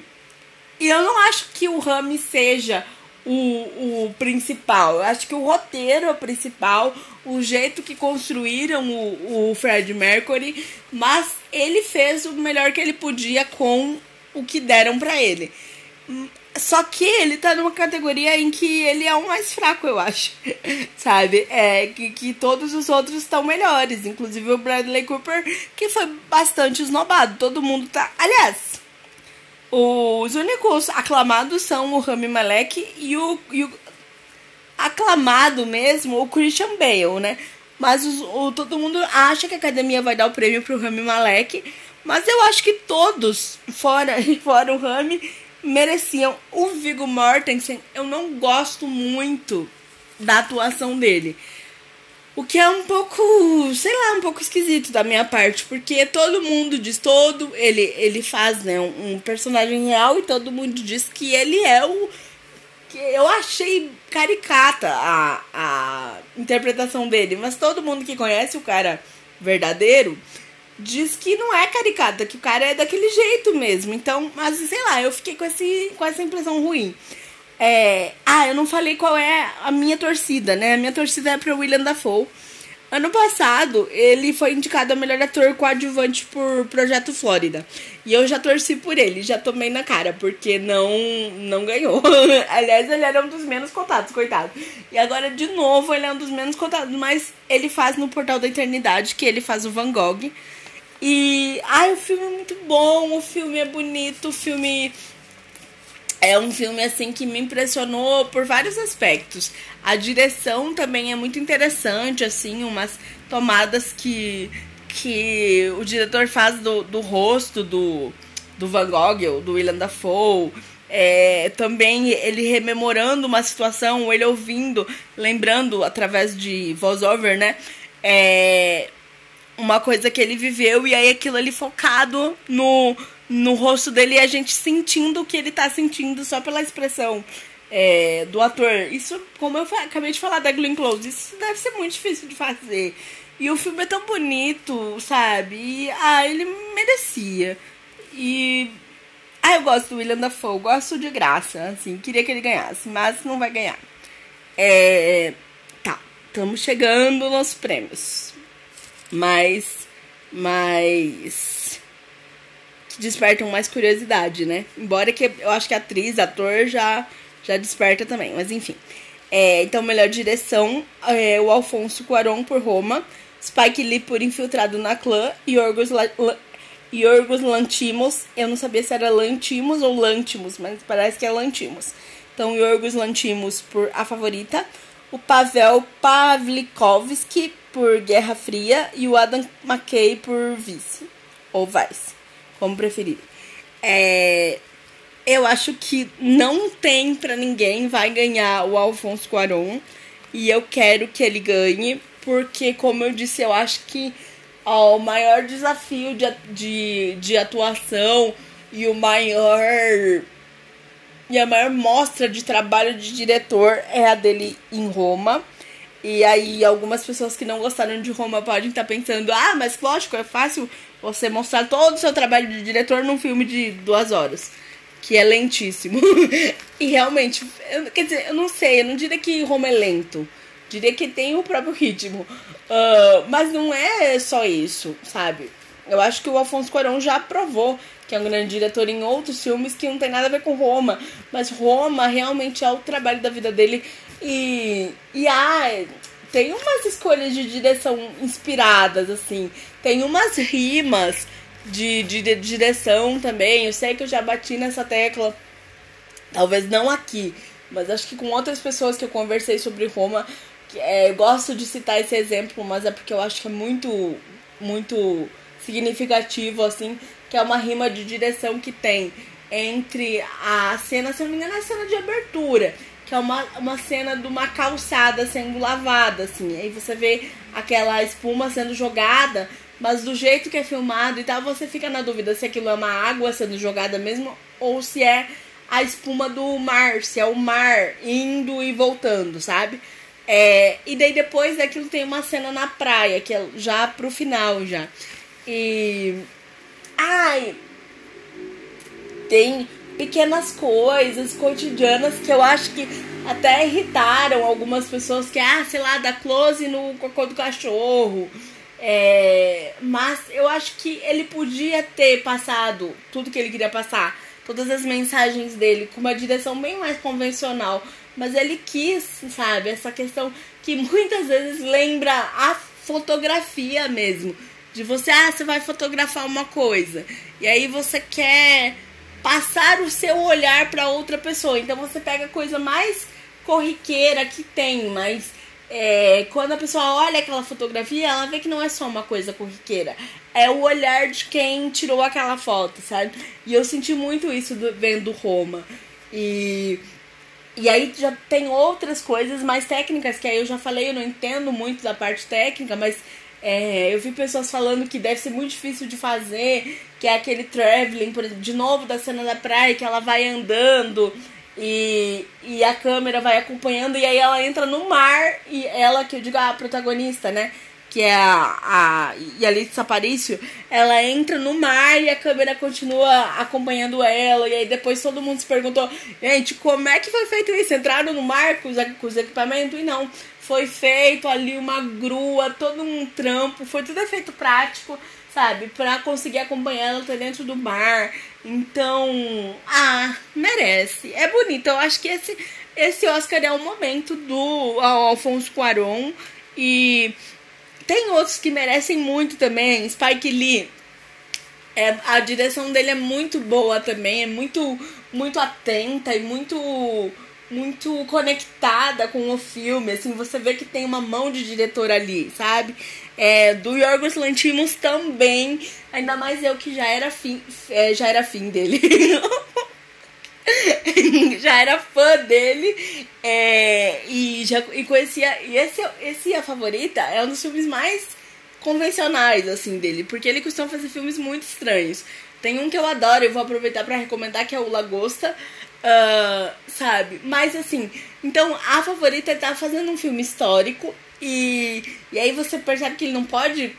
e eu não acho que o Rami seja o, o principal. Eu acho que o roteiro é o principal, o jeito que construíram o, o Fred Mercury, mas ele fez o melhor que ele podia com o que deram para ele. Só que ele tá numa categoria em que ele é o mais fraco, eu acho. Sabe? É que, que todos os outros estão melhores. Inclusive o Bradley Cooper, que foi bastante esnobado. Todo mundo tá. Aliás, os únicos aclamados são o Rami Malek e o, e o aclamado mesmo, o Christian Bale, né? Mas os, o, todo mundo acha que a academia vai dar o prêmio pro Rami Malek. Mas eu acho que todos, fora, fora o Rami, mereciam. O Viggo Mortensen, eu não gosto muito da atuação dele. O que é um pouco, sei lá, um pouco esquisito da minha parte, porque todo mundo diz, todo, ele, ele faz, né, um, um personagem real e todo mundo diz que ele é o que eu achei caricata a, a interpretação dele, mas todo mundo que conhece o cara verdadeiro diz que não é caricata, que o cara é daquele jeito mesmo. Então, mas sei lá, eu fiquei com, esse, com essa impressão ruim. É... Ah, eu não falei qual é a minha torcida, né? A minha torcida é pro William Dafoe. Ano passado, ele foi indicado a melhor ator coadjuvante por Projeto Flórida. E eu já torci por ele, já tomei na cara, porque não não ganhou. Aliás, ele era um dos menos cotados, coitado. E agora, de novo, ele é um dos menos cotados, mas ele faz no Portal da Eternidade, que ele faz o Van Gogh. E, ai, o filme é muito bom, o filme é bonito, o filme é um filme assim que me impressionou por vários aspectos. A direção também é muito interessante, assim, umas tomadas que, que o diretor faz do, do rosto do, do Van Gogh, do William Dafoe. É, também ele rememorando uma situação, ele ouvindo, lembrando através de voice-over, né? É, uma coisa que ele viveu e aí aquilo ali focado no, no rosto dele e a gente sentindo o que ele tá sentindo só pela expressão é, do ator. Isso, como eu acabei de falar da Glenn Close, isso deve ser muito difícil de fazer. E o filme é tão bonito, sabe? E, ah, ele merecia. E. Ah, eu gosto do William Dafoe, gosto de graça, assim, queria que ele ganhasse, mas não vai ganhar. É. Tá, estamos chegando nos prêmios. Mas. Mas despertam mais curiosidade, né? Embora que eu acho que atriz, ator já, já desperta também, mas enfim. É, então, melhor direção, é, o Alfonso Cuarón por Roma, Spike Lee por Infiltrado na Clã, Yorgos, La, La, Yorgos Lantimos, eu não sabia se era Lantimos ou Lantimos, mas parece que é Lantimos. Então, Yorgos Lantimos por A Favorita, o Pavel Pavlikovsky por Guerra Fria e o Adam McKay por Vice, ou Vice, como preferir. É, eu acho que não tem para ninguém vai ganhar o Alfonso Cuarón e eu quero que ele ganhe porque como eu disse eu acho que ó, o maior desafio de, de, de atuação e o maior e a maior mostra de trabalho de diretor é a dele em Roma e aí algumas pessoas que não gostaram de Roma podem estar pensando ah mas lógico é fácil você mostrar todo o seu trabalho de diretor num filme de duas horas que é lentíssimo. e realmente, eu, quer dizer, eu não sei, eu não diria que Roma é lento. Diria que tem o próprio ritmo. Uh, mas não é só isso, sabe? Eu acho que o Afonso Cuarón já provou que é um grande diretor em outros filmes que não tem nada a ver com Roma. Mas Roma realmente é o trabalho da vida dele. E, e ah, tem umas escolhas de direção inspiradas, assim. Tem umas rimas de, de, de direção também. Eu sei que eu já bati nessa tecla, talvez não aqui, mas acho que com outras pessoas que eu conversei sobre Roma, é, gosto de citar esse exemplo, mas é porque eu acho que é muito, muito significativo, assim, que é uma rima de direção que tem entre a cena, se não me engano, é a cena de abertura, que é uma, uma cena de uma calçada sendo lavada, assim. Aí você vê aquela espuma sendo jogada mas do jeito que é filmado e tal, você fica na dúvida se aquilo é uma água sendo jogada mesmo ou se é a espuma do mar, se é o mar indo e voltando, sabe? É, e daí depois daquilo tem uma cena na praia, que é já pro final já. E. Ai! Tem pequenas coisas cotidianas que eu acho que até irritaram algumas pessoas que, ah, sei lá, dá close no cocô do cachorro é, mas eu acho que ele podia ter passado tudo que ele queria passar, todas as mensagens dele, com uma direção bem mais convencional. Mas ele quis, sabe, essa questão que muitas vezes lembra a fotografia mesmo. De você, ah, você vai fotografar uma coisa. E aí você quer passar o seu olhar para outra pessoa. Então você pega a coisa mais corriqueira que tem, mas é, quando a pessoa olha aquela fotografia, ela vê que não é só uma coisa corriqueira. É o olhar de quem tirou aquela foto, sabe? E eu senti muito isso do, vendo Roma. E, e aí já tem outras coisas mais técnicas, que aí eu já falei, eu não entendo muito da parte técnica, mas é, eu vi pessoas falando que deve ser muito difícil de fazer, que é aquele traveling, por exemplo, de novo da cena da praia, que ela vai andando e, e a câmera vai acompanhando e aí ela entra no mar e ela, que eu digo a protagonista, né? Que é a, a Yalitza Aparicio, ela entra no mar e a câmera continua acompanhando ela. E aí depois todo mundo se perguntou, gente, como é que foi feito isso? Entraram no mar com os, com os equipamentos? E não, foi feito ali uma grua, todo um trampo, foi tudo efeito prático sabe? Pra conseguir acompanhar ela até dentro do mar. Então, ah, merece. É bonito. Eu acho que esse, esse Oscar é o momento do Alfonso Cuarón. E tem outros que merecem muito também. Spike Lee. É, a direção dele é muito boa também. É muito, muito atenta e muito muito conectada com o filme, assim, você vê que tem uma mão de diretor ali, sabe? É, do Yorgos Lantimos também, ainda mais eu que já era fim, é, já era fim dele. já era fã dele é, e já e conhecia e esse esse a favorita é um dos filmes mais convencionais assim dele porque ele costuma fazer filmes muito estranhos tem um que eu adoro eu vou aproveitar para recomendar que é o Lagosta Uh, sabe? Mas assim, então a favorita tá fazendo um filme histórico e, e aí você percebe que ele não pode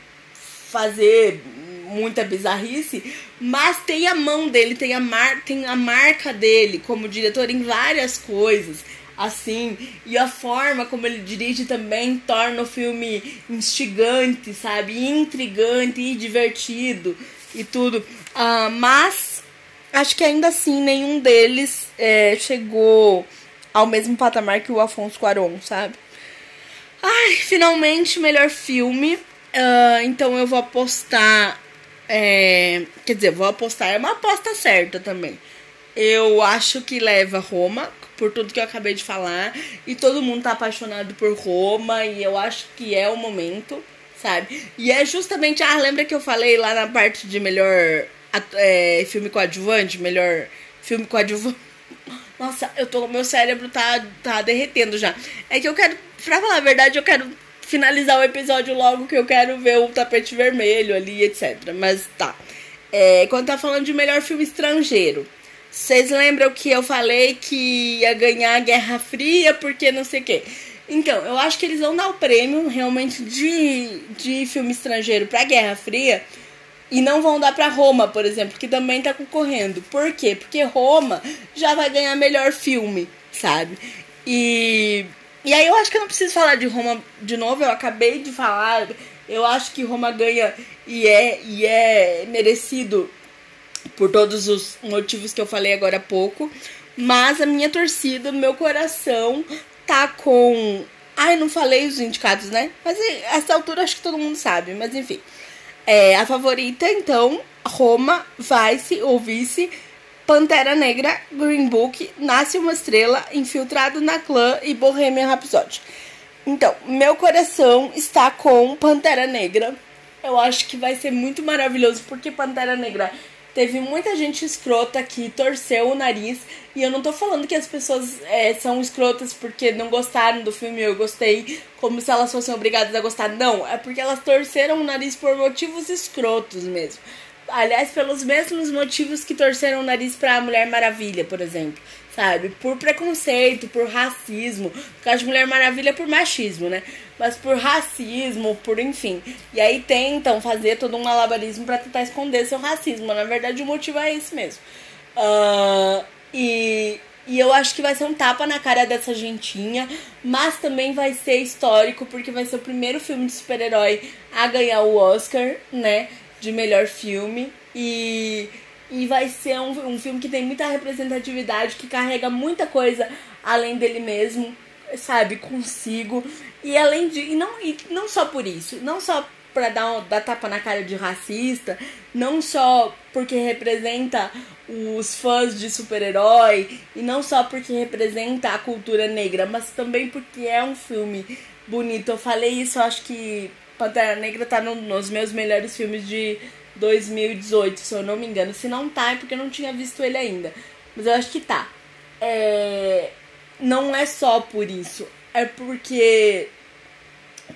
fazer muita bizarrice, mas tem a mão dele, tem a, mar, tem a marca dele como diretor em várias coisas. Assim, e a forma como ele dirige também torna o filme instigante, sabe? Intrigante e divertido e tudo. Uh, mas acho que ainda assim nenhum deles é, chegou ao mesmo patamar que o Afonso Cuarón, sabe? Ai, finalmente, melhor filme. Ah, então eu vou apostar. é, quer dizer, vou apostar, é uma aposta certa também. Eu acho que leva Roma, por tudo que eu acabei de falar. E todo mundo tá apaixonado por Roma. E eu acho que é o momento, sabe? E é justamente. Ah, lembra que eu falei lá na parte de melhor é, filme coadjuvante? Melhor filme coadjuvante. Nossa, eu tô. Meu cérebro tá, tá derretendo já. É que eu quero. Pra falar a verdade, eu quero finalizar o episódio logo que eu quero ver o tapete vermelho ali, etc. Mas tá. É, quando tá falando de melhor filme estrangeiro. Vocês lembram que eu falei que ia ganhar a Guerra Fria porque não sei o quê? Então, eu acho que eles vão dar o prêmio realmente de, de filme estrangeiro pra Guerra Fria e não vão dar pra Roma, por exemplo, que também tá concorrendo. Por quê? Porque Roma já vai ganhar melhor filme, sabe? E, e aí eu acho que eu não preciso falar de Roma de novo, eu acabei de falar. Eu acho que Roma ganha e é, e é merecido por todos os motivos que eu falei agora há pouco. Mas a minha torcida, meu coração, tá com. Ai, não falei os indicados, né? Mas a essa altura acho que todo mundo sabe, mas enfim. É, a favorita, então, Roma, Vice ou Vice, Pantera Negra, Green Book, Nasce uma Estrela, Infiltrado na Clã e Bohemian Rhapsody. Então, meu coração está com Pantera Negra. Eu acho que vai ser muito maravilhoso, porque Pantera Negra teve muita gente escrota que torceu o nariz. E eu não tô falando que as pessoas é, são escrotas porque não gostaram do filme eu gostei, como se elas fossem obrigadas a gostar. Não, é porque elas torceram o nariz por motivos escrotos mesmo. Aliás, pelos mesmos motivos que torceram o nariz pra Mulher Maravilha, por exemplo. Sabe? Por preconceito, por racismo. No caso de Mulher Maravilha, por machismo, né? Mas por racismo, por enfim. E aí tentam fazer todo um malabarismo pra tentar esconder seu racismo. Na verdade, o motivo é esse mesmo. Ah, e, e eu acho que vai ser um tapa na cara dessa gentinha, mas também vai ser histórico, porque vai ser o primeiro filme de super-herói a ganhar o Oscar, né? De melhor filme. E, e vai ser um, um filme que tem muita representatividade, que carrega muita coisa além dele mesmo, sabe? Consigo. E além de. E não, e não só por isso, não só pra dar, um- dar tapa na cara de racista, não só porque representa os fãs de super-herói, e não só porque representa a cultura negra, mas também porque é um filme bonito. Eu falei isso, eu acho que Pantera Negra tá no- nos meus melhores filmes de 2018, se eu não me engano. Se não tá, é porque eu não tinha visto ele ainda. Mas eu acho que tá. É... Não é só por isso. É porque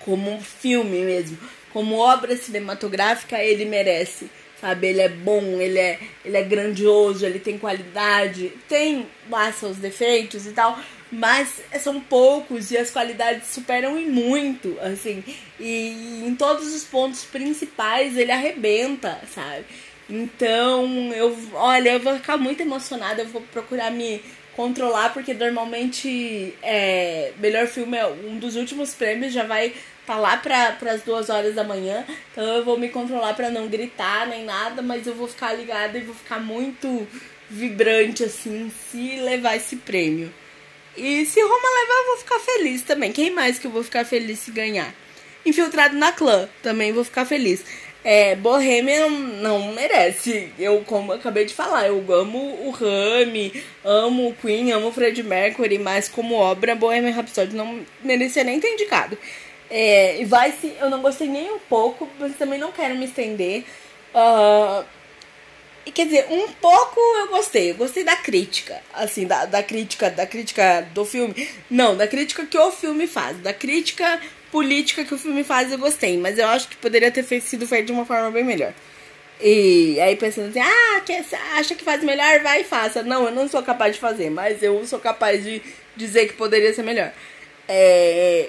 como um filme mesmo, como obra cinematográfica, ele merece, sabe? Ele é bom, ele é, ele é grandioso, ele tem qualidade, tem lá seus defeitos e tal, mas são poucos e as qualidades superam em muito, assim, e em todos os pontos principais ele arrebenta, sabe? Então, eu, olha, eu vou ficar muito emocionada, eu vou procurar me controlar, porque normalmente é, melhor filme é um dos últimos prêmios, já vai tá lá para as duas horas da manhã, então eu vou me controlar para não gritar nem nada, mas eu vou ficar ligada e vou ficar muito vibrante assim se levar esse prêmio. E se Roma levar, eu vou ficar feliz também. Quem mais que eu vou ficar feliz se ganhar? Infiltrado na clã, também vou ficar feliz. É, Bohemian não merece. Eu, como eu acabei de falar, eu amo o Rami, amo o Queen, amo o Fred Mercury, mas como obra, Bohemian Rhapsody não merecia nem ter indicado. É, e vai se eu não gostei nem um pouco, mas também não quero me estender. Ah, quer dizer, um pouco eu gostei. Eu gostei da crítica. Assim, da, da crítica, da crítica do filme. Não, da crítica que o filme faz. Da crítica política que o filme faz, eu gostei. Mas eu acho que poderia ter sido feito de uma forma bem melhor. E aí pensando assim, ah, que, acha que faz melhor? Vai e faça. Não, eu não sou capaz de fazer, mas eu sou capaz de dizer que poderia ser melhor. É,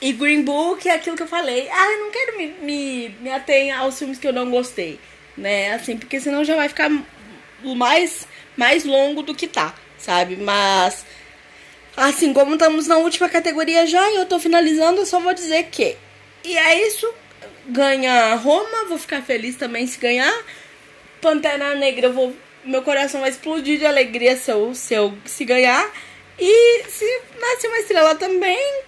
e Green Book é aquilo que eu falei. Ah, eu não quero me, me, me ater aos filmes que eu não gostei. Né? Assim, porque senão já vai ficar mais, mais longo do que tá, sabe? Mas, assim, como estamos na última categoria já e eu tô finalizando, eu só vou dizer que. E é isso. Ganha Roma, vou ficar feliz também se ganhar. Pantera Negra, eu vou, meu coração vai explodir de alegria se eu, se eu se ganhar. E se nascer uma estrela também,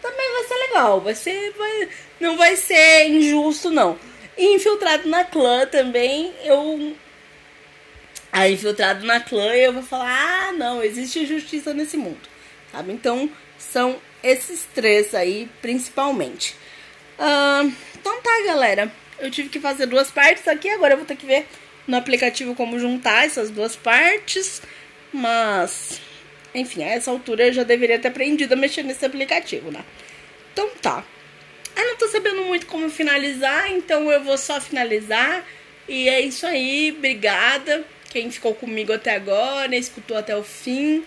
também vai ser legal. Vai ser. Vai, não vai ser injusto, não. Infiltrado na clã também, eu. Aí, infiltrado na clã, eu vou falar: ah, não, existe justiça nesse mundo. Sabe? Então, são esses três aí, principalmente. Ah, então tá, galera. Eu tive que fazer duas partes aqui, agora eu vou ter que ver no aplicativo como juntar essas duas partes. Mas, enfim, a essa altura eu já deveria ter aprendido a mexer nesse aplicativo, né? Então tá. Eu não tô sabendo muito como finalizar, então eu vou só finalizar. E é isso aí, obrigada. Quem ficou comigo até agora, escutou até o fim.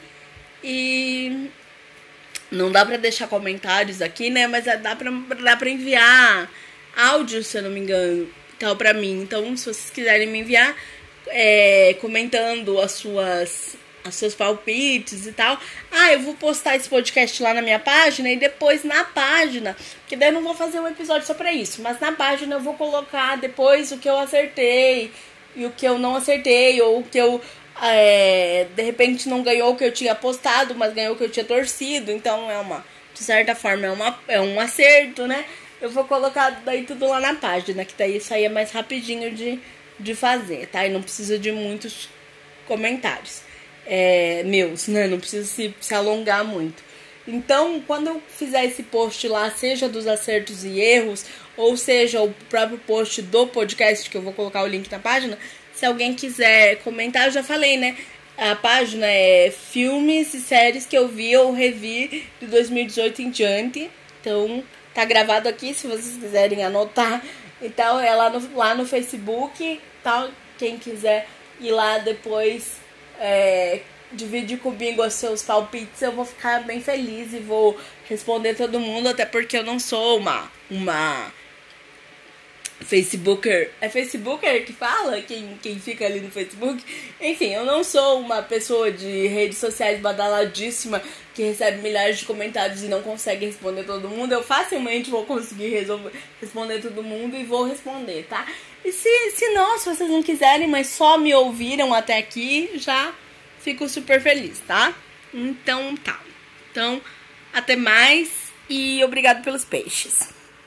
E não dá pra deixar comentários aqui, né? Mas dá pra, dá pra enviar áudio, se eu não me engano, tal pra mim. Então, se vocês quiserem me enviar, é, comentando as suas os seus palpites e tal. Ah, eu vou postar esse podcast lá na minha página e depois na página, que daí eu não vou fazer um episódio só pra isso, mas na página eu vou colocar depois o que eu acertei e o que eu não acertei, ou o que eu é, de repente não ganhou o que eu tinha postado, mas ganhou o que eu tinha torcido. Então é uma, de certa forma, é, uma, é um acerto, né? Eu vou colocar daí tudo lá na página, que daí isso aí é mais rapidinho de, de fazer, tá? E não precisa de muitos comentários é, meus, né? Não precisa se, se alongar muito. Então, quando eu fizer esse post lá, seja dos acertos e erros, ou seja o próprio post do podcast, que eu vou colocar o link na página, se alguém quiser comentar, eu já falei, né? A página é filmes e séries que eu vi ou revi de 2018 em diante. Então, tá gravado aqui se vocês quiserem anotar. Então, é lá no, lá no Facebook, tal. Quem quiser ir lá depois é, dividir comigo os seus palpites, eu vou ficar bem feliz e vou responder todo mundo, até porque eu não sou uma uma Facebooker. É Facebooker que fala? Quem, quem fica ali no Facebook? Enfim, eu não sou uma pessoa de redes sociais badaladíssima que recebe milhares de comentários e não consegue responder todo mundo. Eu facilmente vou conseguir resolver, responder todo mundo e vou responder, tá? E se, se não, se vocês não quiserem, mas só me ouviram até aqui, já fico super feliz, tá? Então tá. Então, até mais e obrigado pelos peixes.